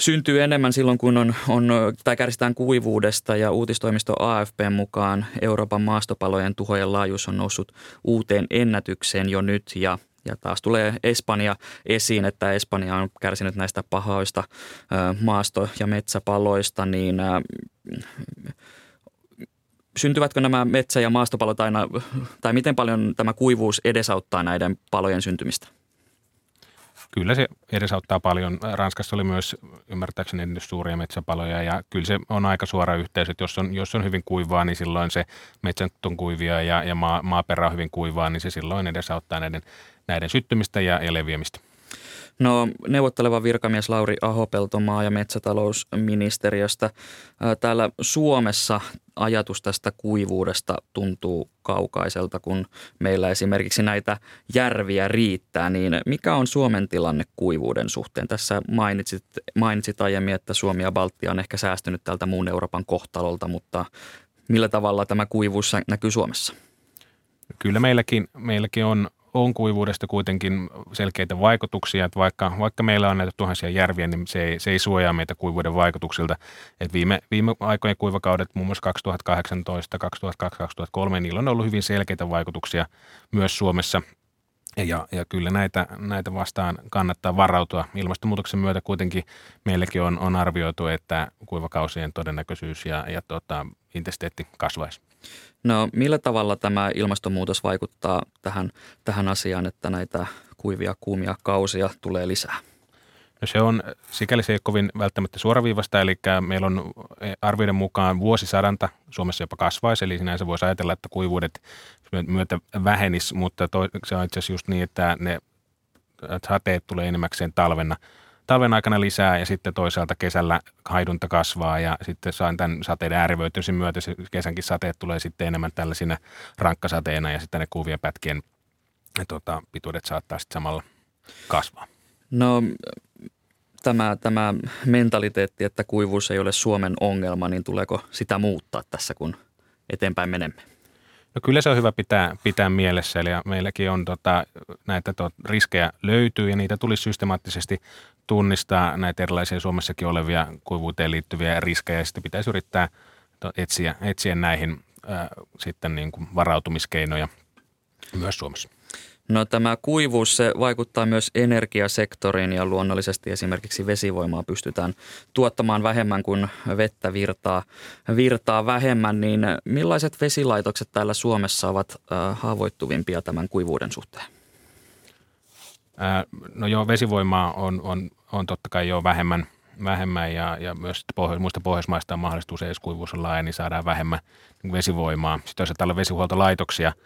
syntyy enemmän silloin, kun on, on, tai kärsitään kuivuudesta ja uutistoimisto AFP mukaan Euroopan maastopalojen tuhojen laajuus on noussut uuteen ennätykseen jo nyt ja ja taas tulee Espanja esiin, että Espanja on kärsinyt näistä pahoista maasto- ja metsäpaloista, niin syntyvätkö nämä metsä- ja maastopalot aina, tai miten paljon tämä kuivuus edesauttaa näiden palojen syntymistä? Kyllä se edesauttaa paljon. Ranskassa oli myös ymmärtääkseni suuria metsäpaloja ja kyllä se on aika suora yhteys, että jos on, jos on hyvin kuivaa, niin silloin se metsät on kuivia ja, ja maa, maaperä on hyvin kuivaa, niin se silloin edesauttaa näiden, näiden syttymistä ja, ja leviämistä. No neuvotteleva virkamies Lauri Ahopelto maa- ja metsätalousministeriöstä. Täällä Suomessa ajatus tästä kuivuudesta tuntuu kaukaiselta, kun meillä esimerkiksi näitä järviä riittää. Niin mikä on Suomen tilanne kuivuuden suhteen? Tässä mainitsit, mainitsit aiemmin, että Suomi ja Baltia on ehkä säästynyt tältä muun Euroopan kohtalolta, mutta millä tavalla tämä kuivuus näkyy Suomessa? Kyllä meilläkin, meilläkin on on kuivuudesta kuitenkin selkeitä vaikutuksia, että vaikka, vaikka meillä on näitä tuhansia järviä, niin se ei, se ei suojaa meitä kuivuuden vaikutuksilta. Et viime, viime aikojen kuivakaudet, muun muassa 2018, 2002, 2003, niillä on ollut hyvin selkeitä vaikutuksia myös Suomessa. Ja, ja kyllä näitä, näitä vastaan kannattaa varautua. Ilmastonmuutoksen myötä kuitenkin meilläkin on, on arvioitu, että kuivakausien todennäköisyys ja, ja tota, intensiteetti kasvaisi. No millä tavalla tämä ilmastonmuutos vaikuttaa tähän, tähän asiaan, että näitä kuivia, kuumia kausia tulee lisää? No se on, sikäli se ei ole kovin välttämättä suoraviivasta, eli meillä on arvioiden mukaan vuosisadanta Suomessa jopa kasvaisi, eli sinänsä voisi ajatella, että kuivuudet myötä vähenisi, mutta to, se on itse asiassa just niin, että ne sateet tulee enemmäkseen talvena talven aikana lisää ja sitten toisaalta kesällä haidunta kasvaa ja sitten saan tämän sateiden äärivöitymisen myötä se kesänkin sateet tulee sitten enemmän tällaisina rankkasateena ja sitten ne kuvia pätkien tota, pituudet saattaa sitten samalla kasvaa. No tämä, tämä mentaliteetti, että kuivuus ei ole Suomen ongelma, niin tuleeko sitä muuttaa tässä, kun eteenpäin menemme? No kyllä se on hyvä pitää, pitää mielessä, eli meilläkin on tota, näitä tot, riskejä löytyy ja niitä tulisi systemaattisesti tunnistaa näitä erilaisia Suomessakin olevia kuivuuteen liittyviä riskejä ja sitten pitäisi yrittää etsiä, etsiä näihin ää, sitten niin kuin varautumiskeinoja myös Suomessa. No tämä kuivuus se vaikuttaa myös energiasektoriin ja luonnollisesti esimerkiksi vesivoimaa pystytään tuottamaan vähemmän kuin vettä virtaa, virtaa vähemmän. Niin millaiset vesilaitokset täällä Suomessa ovat haavoittuvimpia tämän kuivuuden suhteen? No joo, vesivoimaa on, on, on totta kai jo vähemmän, vähemmän ja, ja myös pohjois, muista pohjoismaista on mahdollista usein, jos kuivuus on laaja, niin saadaan vähemmän vesivoimaa. Sitten jos täällä vesihuoltolaitoksia –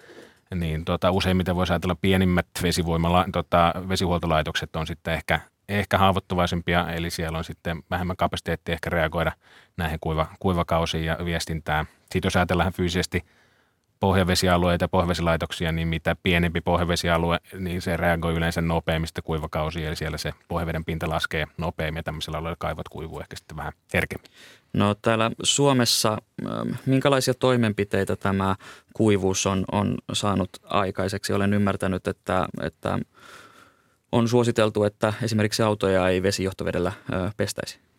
niin tota, useimmiten voisi ajatella pienimmät vesivoimala, tota, vesihuoltolaitokset on sitten ehkä, ehkä haavoittuvaisempia, eli siellä on sitten vähemmän kapasiteettia ehkä reagoida näihin kuiva, kuivakausiin ja viestintään. Sitten jos ajatellaan fyysisesti pohjavesialueita ja pohjavesilaitoksia, niin mitä pienempi pohjavesialue, niin se reagoi yleensä nopeammin kuivakausiin, eli siellä se pohjaveden pinta laskee nopeammin ja tämmöisellä alueella kaivot kuivuu ehkä sitten vähän herkemmin. No täällä Suomessa, ähm, minkälaisia toimenpiteitä tämä kuivuus on, on saanut aikaiseksi? Olen ymmärtänyt, että, että on suositeltu, että esimerkiksi autoja ei vesijohtovedellä pestäisi.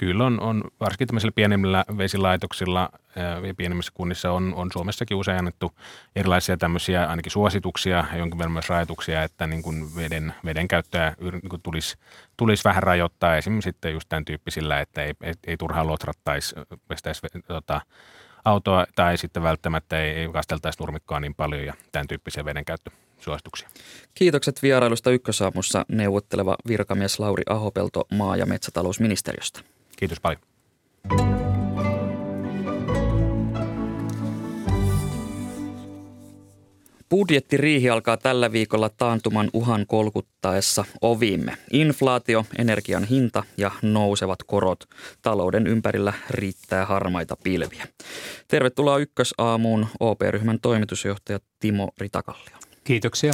Kyllä on, on varsinkin tämmöisillä pienemmillä vesilaitoksilla ja pienemmissä kunnissa on, on Suomessakin usein annettu erilaisia tämmöisiä ainakin suosituksia ja jonkin verran myös rajoituksia, että niin kuin veden, veden käyttöä niin kuin tulisi, tulisi vähän rajoittaa esimerkiksi sitten just tämän tyyppisillä, että ei, ei, ei turhaan lotrattaisi, pestäisi tota, autoa tai sitten välttämättä ei, ei kasteltaisi nurmikkoa niin paljon ja tämän tyyppisiä käyttö suosituksia. Kiitokset vierailusta Ykkösaamussa neuvotteleva virkamies Lauri Ahopelto maa- ja metsätalousministeriöstä. Kiitos paljon. Budjettiriihi alkaa tällä viikolla taantuman uhan kolkuttaessa ovimme. Inflaatio, energian hinta ja nousevat korot. Talouden ympärillä riittää harmaita pilviä. Tervetuloa Ykkösaamuun OP-ryhmän toimitusjohtaja Timo Ritakallio. Kiitoksia.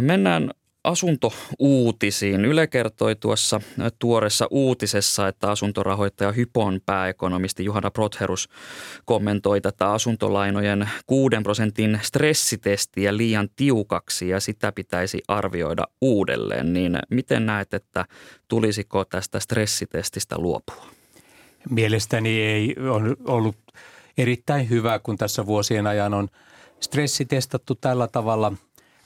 Mennään asuntouutisiin. Yle kertoi tuossa tuoressa uutisessa, että asuntorahoittaja Hypon pääekonomisti Juhana Protherus kommentoi tätä asuntolainojen 6 prosentin stressitestiä liian tiukaksi ja sitä pitäisi arvioida uudelleen. Niin miten näet, että tulisiko tästä stressitestistä luopua? Mielestäni ei ole ollut erittäin hyvä, kun tässä vuosien ajan on stressitestattu tällä tavalla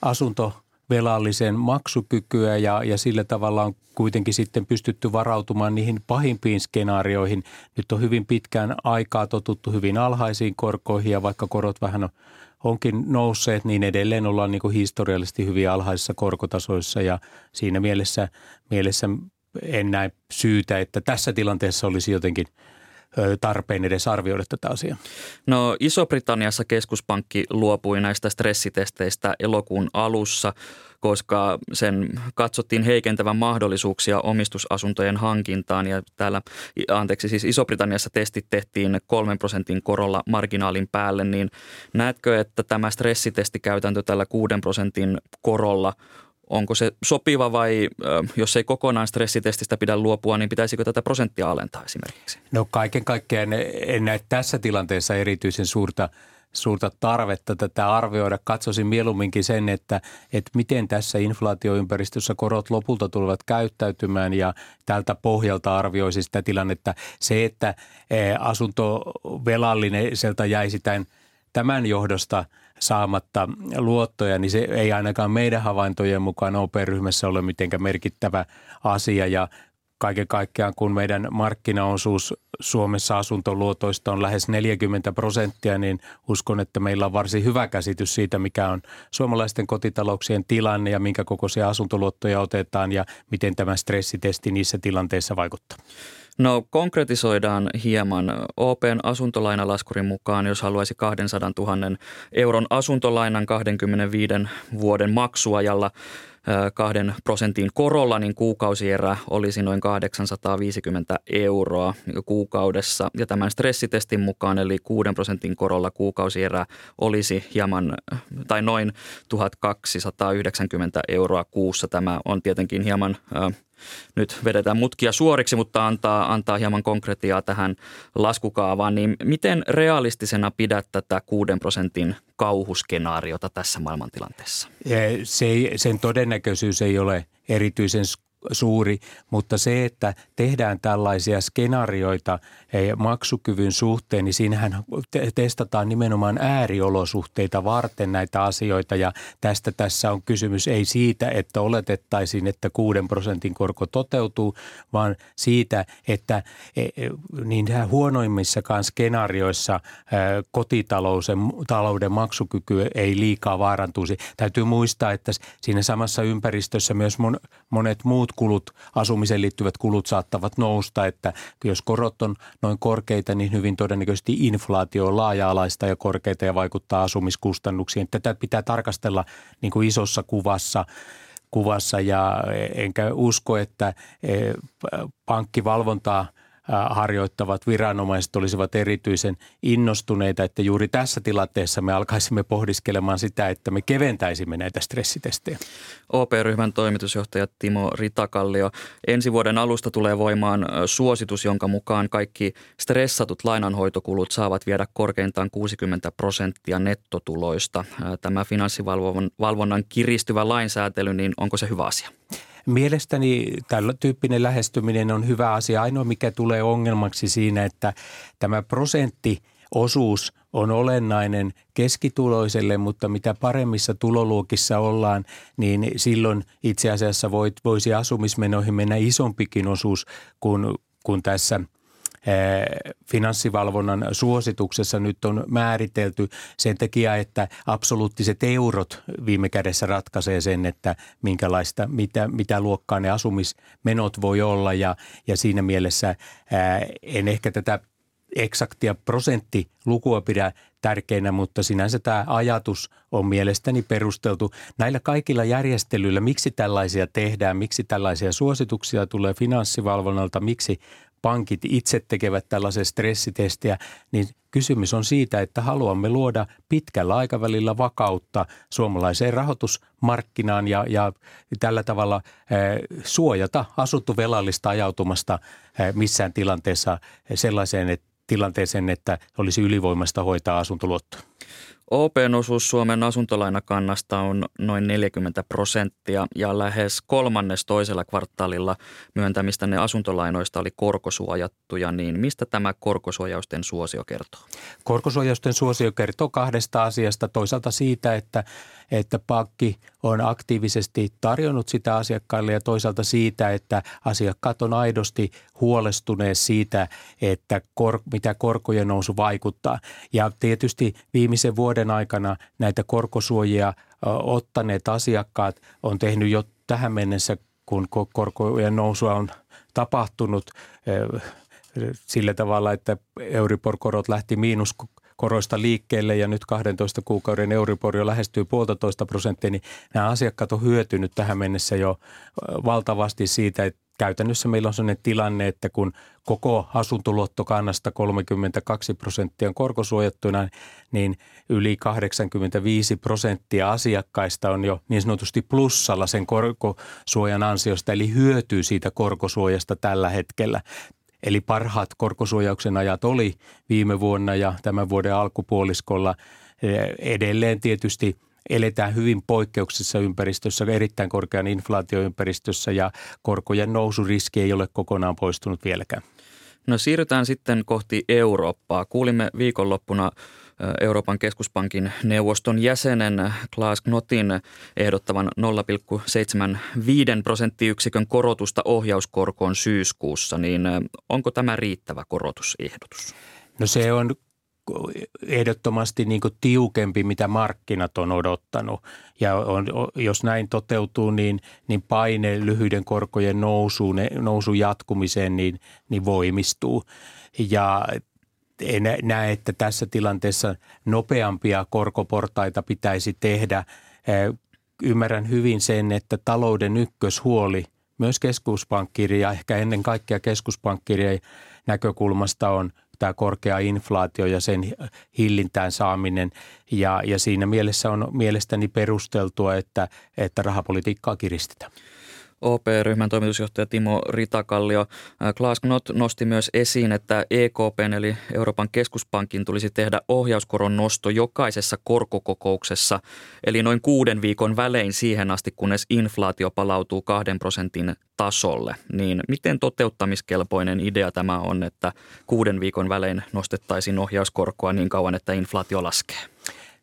asunto velallisen maksukykyä ja, ja sillä tavalla on kuitenkin sitten pystytty varautumaan niihin pahimpiin skenaarioihin. Nyt on hyvin pitkään aikaa totuttu hyvin alhaisiin korkoihin ja vaikka korot vähän on, onkin nousseet, niin edelleen ollaan niin historiallisesti hyvin alhaisissa korkotasoissa ja siinä mielessä, mielessä en näe syytä, että tässä tilanteessa olisi jotenkin – tarpeen edes arvioida tätä asiaa? No Iso-Britanniassa keskuspankki luopui näistä stressitesteistä elokuun alussa, koska sen katsottiin heikentävän mahdollisuuksia omistusasuntojen hankintaan. Ja täällä, anteeksi, siis Iso-Britanniassa testit tehtiin kolmen prosentin korolla marginaalin päälle, niin näetkö, että tämä stressitestikäytäntö tällä kuuden prosentin korolla onko se sopiva vai jos ei kokonaan stressitestistä pidä luopua, niin pitäisikö tätä prosenttia alentaa esimerkiksi? No kaiken kaikkiaan en näe tässä tilanteessa erityisen suurta suurta tarvetta tätä arvioida. Katsoisin mieluumminkin sen, että, että miten tässä inflaatioympäristössä korot lopulta tulevat käyttäytymään ja tältä pohjalta arvioisi sitä tilannetta. Se, että asuntovelallinen sieltä jäisi tämän, tämän johdosta – saamatta luottoja, niin se ei ainakaan meidän havaintojen mukaan OP-ryhmässä ole mitenkään merkittävä asia. Ja kaiken kaikkiaan, kun meidän markkinaosuus Suomessa asuntoluotoista on lähes 40 prosenttia, niin uskon, että meillä on varsin hyvä käsitys siitä, mikä on suomalaisten kotitalouksien tilanne ja minkä kokoisia asuntoluottoja otetaan ja miten tämä stressitesti niissä tilanteissa vaikuttaa. No konkretisoidaan hieman. OPn asuntolainalaskurin mukaan, jos haluaisi 200 000 euron asuntolainan 25 vuoden maksuajalla kahden prosentin korolla, niin kuukausierä olisi noin 850 euroa kuukaudessa. Ja tämän stressitestin mukaan, eli 6 prosentin korolla kuukausierä olisi hieman tai noin 1290 euroa kuussa. Tämä on tietenkin hieman nyt vedetään mutkia suoriksi, mutta antaa, antaa hieman konkretiaa tähän laskukaavaan, niin miten realistisena pidät tätä 6 prosentin kauhuskenaariota tässä maailmantilanteessa? Se ei, sen todennäköisyys ei ole erityisen suuri, mutta se, että tehdään tällaisia skenaarioita maksukyvyn suhteen, niin siinähän testataan nimenomaan ääriolosuhteita varten näitä asioita ja tästä tässä on kysymys ei siitä, että oletettaisiin, että 6 prosentin korko toteutuu, vaan siitä, että e, e, niin huonoimmissakaan skenaarioissa kotitalouden maksukyky ei liikaa vaarantuisi. Täytyy muistaa, että siinä samassa ympäristössä myös monet muut kulut, asumiseen liittyvät kulut saattavat nousta, että jos korot on noin korkeita, niin hyvin todennäköisesti inflaatio on laaja-alaista ja korkeita ja vaikuttaa asumiskustannuksiin. Tätä pitää tarkastella niin kuin isossa kuvassa kuvassa ja enkä usko, että eh, pankkivalvontaa – harjoittavat viranomaiset olisivat erityisen innostuneita, että juuri tässä tilanteessa me alkaisimme pohdiskelemaan sitä, että me keventäisimme näitä stressitestejä. OP-ryhmän toimitusjohtaja Timo Ritakallio. Ensi vuoden alusta tulee voimaan suositus, jonka mukaan kaikki stressatut lainanhoitokulut saavat viedä korkeintaan 60 prosenttia nettotuloista. Tämä finanssivalvonnan kiristyvä lainsäätely, niin onko se hyvä asia? Mielestäni tällä tyyppinen lähestyminen on hyvä asia. Ainoa mikä tulee ongelmaksi siinä, että tämä prosentti osuus on olennainen keskituloiselle, mutta mitä paremmissa tuloluokissa ollaan, niin silloin itse asiassa voit, voisi asumismenoihin mennä isompikin osuus kuin, kuin tässä – finanssivalvonnan suosituksessa nyt on määritelty sen takia, että absoluuttiset eurot viime kädessä ratkaisee sen, että minkälaista, mitä, mitä luokkaa ne asumismenot voi olla ja, ja siinä mielessä ää, en ehkä tätä eksaktia prosenttilukua pidä tärkeänä, mutta sinänsä tämä ajatus on mielestäni perusteltu. Näillä kaikilla järjestelyillä, miksi tällaisia tehdään, miksi tällaisia suosituksia tulee finanssivalvonnalta, miksi pankit itse tekevät tällaisen stressitestiä, niin kysymys on siitä, että haluamme luoda pitkällä aikavälillä vakautta suomalaiseen rahoitusmarkkinaan ja, ja tällä tavalla eh, suojata asuttuvelallista ajautumasta eh, missään tilanteessa sellaiseen että tilanteeseen, että olisi ylivoimasta hoitaa asuntoluottoa. OPn osuus Suomen asuntolainakannasta on noin 40 prosenttia ja lähes kolmannes toisella kvartaalilla myöntämistä ne asuntolainoista oli korkosuojattuja, niin mistä tämä korkosuojausten suosio kertoo? Korkosuojausten suosio kertoo kahdesta asiasta. Toisaalta siitä, että että pankki on aktiivisesti tarjonnut sitä asiakkaille ja toisaalta siitä, että asiakkaat on aidosti huolestuneet siitä, että kor, mitä korkojen nousu vaikuttaa. Ja tietysti viimeisen vuoden aikana näitä korkosuojia ottaneet asiakkaat on tehnyt jo tähän mennessä, kun korkojen nousua on tapahtunut sillä tavalla, että Euribor-korot lähti miinus koroista liikkeelle ja nyt 12 kuukauden Euribor jo lähestyy puolitoista prosenttia, niin nämä asiakkaat on hyötynyt tähän mennessä jo valtavasti siitä, että käytännössä meillä on sellainen tilanne, että kun koko asuntoluottokannasta 32 prosenttia on korkosuojattuna, niin yli 85 prosenttia asiakkaista on jo niin sanotusti plussalla sen korkosuojan ansiosta, eli hyötyy siitä korkosuojasta tällä hetkellä. Eli parhaat korkosuojauksen ajat oli viime vuonna ja tämän vuoden alkupuoliskolla. Edelleen tietysti eletään hyvin poikkeuksessa ympäristössä, erittäin korkean inflaatioympäristössä ja korkojen nousuriski ei ole kokonaan poistunut vieläkään. No siirrytään sitten kohti Eurooppaa. Kuulimme viikonloppuna Euroopan keskuspankin neuvoston jäsenen Klaas Knotin ehdottavan 0,75 prosenttiyksikön korotusta ohjauskorkoon syyskuussa, niin onko tämä riittävä korotusehdotus? No se on ehdottomasti niin kuin tiukempi, mitä markkinat on odottanut. Ja on, jos näin toteutuu, niin, niin paine lyhyiden korkojen nousuun, nousun jatkumiseen niin, niin voimistuu. Ja en näe, että tässä tilanteessa nopeampia korkoportaita pitäisi tehdä. Ymmärrän hyvin sen, että talouden ykköshuoli myös keskuspankkirja ja ehkä ennen kaikkea keskuspankkirjan näkökulmasta on tämä korkea inflaatio ja sen hillintään saaminen. Ja, ja siinä mielessä on mielestäni perusteltua, että, että rahapolitiikkaa kiristetään. OP-ryhmän toimitusjohtaja Timo Ritakallio. Klaas Knot nosti myös esiin, että EKP eli Euroopan keskuspankin tulisi tehdä ohjauskoron nosto jokaisessa korkokokouksessa, eli noin kuuden viikon välein siihen asti, kunnes inflaatio palautuu kahden prosentin tasolle. Niin miten toteuttamiskelpoinen idea tämä on, että kuuden viikon välein nostettaisiin ohjauskorkoa niin kauan, että inflaatio laskee?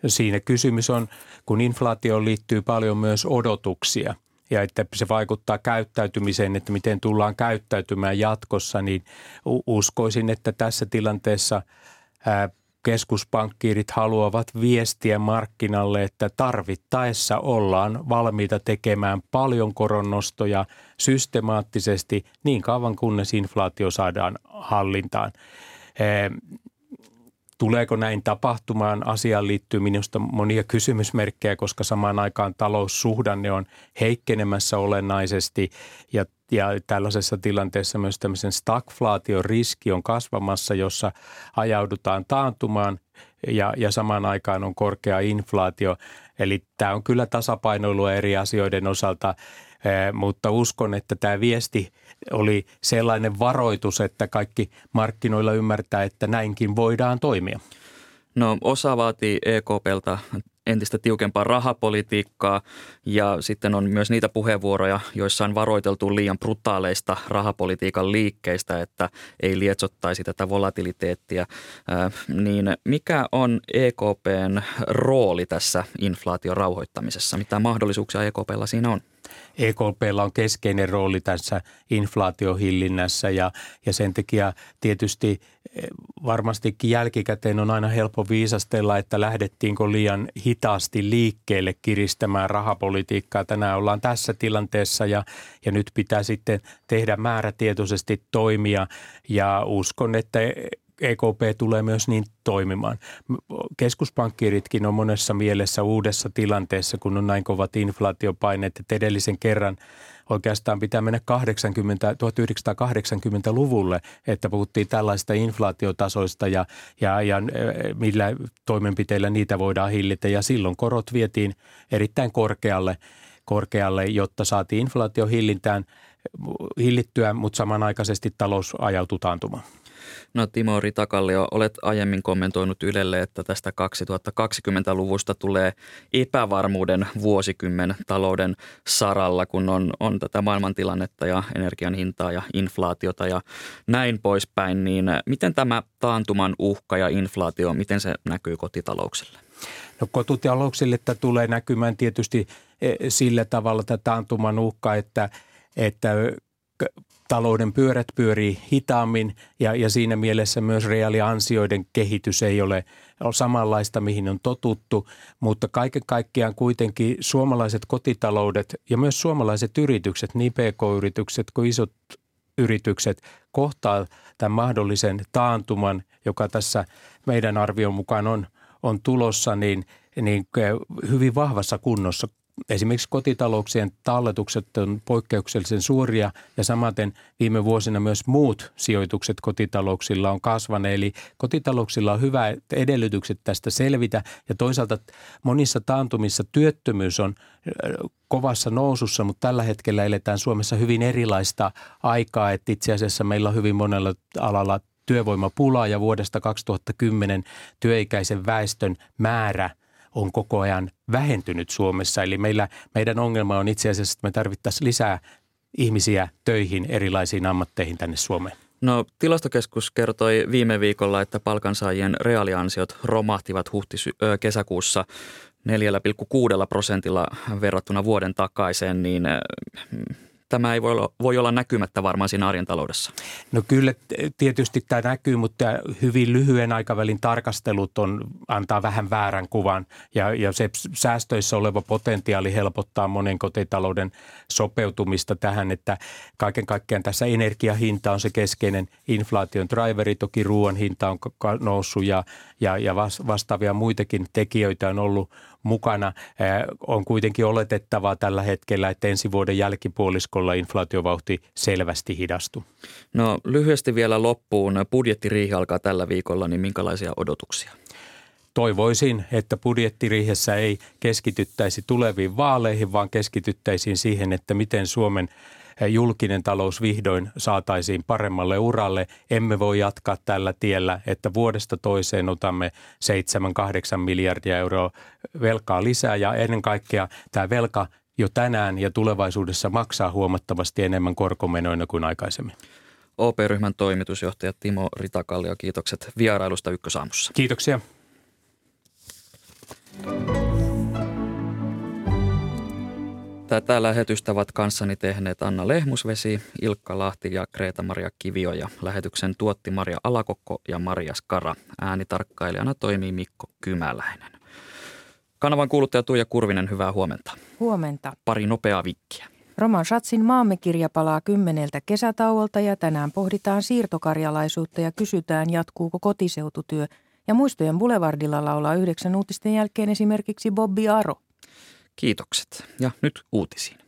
Siinä kysymys on, kun inflaatioon liittyy paljon myös odotuksia – ja että se vaikuttaa käyttäytymiseen, että miten tullaan käyttäytymään jatkossa, niin uskoisin, että tässä tilanteessa keskuspankkiirit haluavat viestiä markkinalle, että tarvittaessa ollaan valmiita tekemään paljon koronnostoja systemaattisesti niin kauan kunnes inflaatio saadaan hallintaan. Tuleeko näin tapahtumaan? Asiaan liittyy minusta monia kysymysmerkkejä, koska samaan aikaan taloussuhdanne on heikkenemässä olennaisesti ja, ja tällaisessa tilanteessa myös tämmöisen stagflaation riski on kasvamassa, jossa ajaudutaan taantumaan ja, ja samaan aikaan on korkea inflaatio. Eli tämä on kyllä tasapainoilua eri asioiden osalta, mutta uskon, että tämä viesti – oli sellainen varoitus, että kaikki markkinoilla ymmärtää, että näinkin voidaan toimia? No osa vaatii EKPltä entistä tiukempaa rahapolitiikkaa ja sitten on myös niitä puheenvuoroja, joissa on varoiteltu liian brutaaleista rahapolitiikan liikkeistä, että ei lietsottaisi tätä volatiliteettia. Äh, niin mikä on EKPn rooli tässä inflaation rauhoittamisessa? Mitä mahdollisuuksia EKPlla siinä on? EKPlla on keskeinen rooli tässä inflaatiohillinnässä ja, ja sen takia tietysti eh, varmastikin jälkikäteen on aina helppo viisastella, että lähdettiinkö liian hitaasti liikkeelle kiristämään rahapolitiikkaa. Tänään ollaan tässä tilanteessa ja, ja nyt pitää sitten tehdä määrätietoisesti toimia ja uskon, että EKP tulee myös niin toimimaan. Keskuspankkiiritkin on monessa mielessä uudessa tilanteessa, kun on näin kovat inflaatiopaineet, että edellisen kerran oikeastaan pitää mennä 80, 1980-luvulle, että puhuttiin tällaista inflaatiotasoista ja, ja, ja millä toimenpiteillä niitä voidaan hillitä. Ja silloin korot vietiin erittäin korkealle, korkealle jotta saatiin inflaatio hillintään, hillittyä, mutta samanaikaisesti talous ajautui taantumaan. No Timo Ritakallio, olet aiemmin kommentoinut Ylelle, että tästä 2020-luvusta tulee epävarmuuden vuosikymmen talouden saralla, kun on, on tätä maailmantilannetta ja energian hintaa ja inflaatiota ja näin poispäin. Niin miten tämä taantuman uhka ja inflaatio, miten se näkyy kotitalouksille? No kotitalouksille tämä tulee näkymään tietysti eh, sillä tavalla tämä taantuman uhka, että, että talouden pyörät pyörii hitaammin ja, ja siinä mielessä myös reaaliansioiden kehitys ei ole samanlaista, mihin on totuttu, mutta kaiken kaikkiaan kuitenkin suomalaiset kotitaloudet ja myös suomalaiset yritykset, niin pk-yritykset kuin isot yritykset kohtaa tämän mahdollisen taantuman, joka tässä meidän arvion mukaan on, on tulossa, niin, niin hyvin vahvassa kunnossa Esimerkiksi kotitalouksien talletukset on poikkeuksellisen suuria ja samaten viime vuosina myös muut sijoitukset kotitalouksilla on kasvaneet. Eli kotitalouksilla on hyvät edellytykset tästä selvitä ja toisaalta monissa taantumissa työttömyys on kovassa nousussa, mutta tällä hetkellä eletään Suomessa hyvin erilaista aikaa, että itse asiassa meillä on hyvin monella alalla työvoimapulaa ja vuodesta 2010 työikäisen väestön määrä – on koko ajan vähentynyt Suomessa. Eli meillä, meidän ongelma on itse asiassa, että me tarvittaisiin lisää ihmisiä töihin erilaisiin ammatteihin tänne Suomeen. No tilastokeskus kertoi viime viikolla, että palkansaajien reaaliansiot romahtivat huhti-kesäkuussa 4,6 prosentilla verrattuna vuoden takaiseen, niin tämä ei voi olla, voi olla näkymättä varmaan siinä arjen taloudessa? No kyllä tietysti tämä näkyy, mutta hyvin lyhyen aikavälin tarkastelut on, antaa vähän väärän kuvan ja, ja se säästöissä oleva potentiaali helpottaa monen kotitalouden sopeutumista tähän, että kaiken kaikkiaan tässä energiahinta on se keskeinen inflaation driveri, toki ruoan hinta on noussut ja, ja, ja vastaavia muitakin tekijöitä on ollut mukana. On kuitenkin oletettavaa tällä hetkellä, että ensi vuoden jälkipuoliskolla inflaatiovauhti selvästi hidastuu. No lyhyesti vielä loppuun. Budjettiriihi alkaa tällä viikolla, niin minkälaisia odotuksia? toivoisin, että budjettiriihessä ei keskityttäisi tuleviin vaaleihin, vaan keskityttäisiin siihen, että miten Suomen julkinen talous vihdoin saataisiin paremmalle uralle. Emme voi jatkaa tällä tiellä, että vuodesta toiseen otamme 7-8 miljardia euroa velkaa lisää ja ennen kaikkea tämä velka jo tänään ja tulevaisuudessa maksaa huomattavasti enemmän korkomenoina kuin aikaisemmin. OP-ryhmän toimitusjohtaja Timo Ritakallio, kiitokset vierailusta Ykkösaamussa. Kiitoksia. Tätä lähetystä ovat kanssani tehneet Anna Lehmusvesi, Ilkka Lahti ja Kreeta-Maria Kivio ja lähetyksen tuotti Maria Alakokko ja Maria Skara. Äänitarkkailijana toimii Mikko Kymäläinen. Kanavan kuuluttaja Tuija Kurvinen, hyvää huomenta. Huomenta. Pari nopeaa vikkiä. Roman Schatzin Maamme-kirja palaa kymmeneltä kesätauolta ja tänään pohditaan siirtokarjalaisuutta ja kysytään, jatkuuko kotiseututyö. Ja muistojen Boulevardilla laulaa yhdeksän uutisten jälkeen esimerkiksi Bobby Aro. Kiitokset. Ja nyt uutisiin.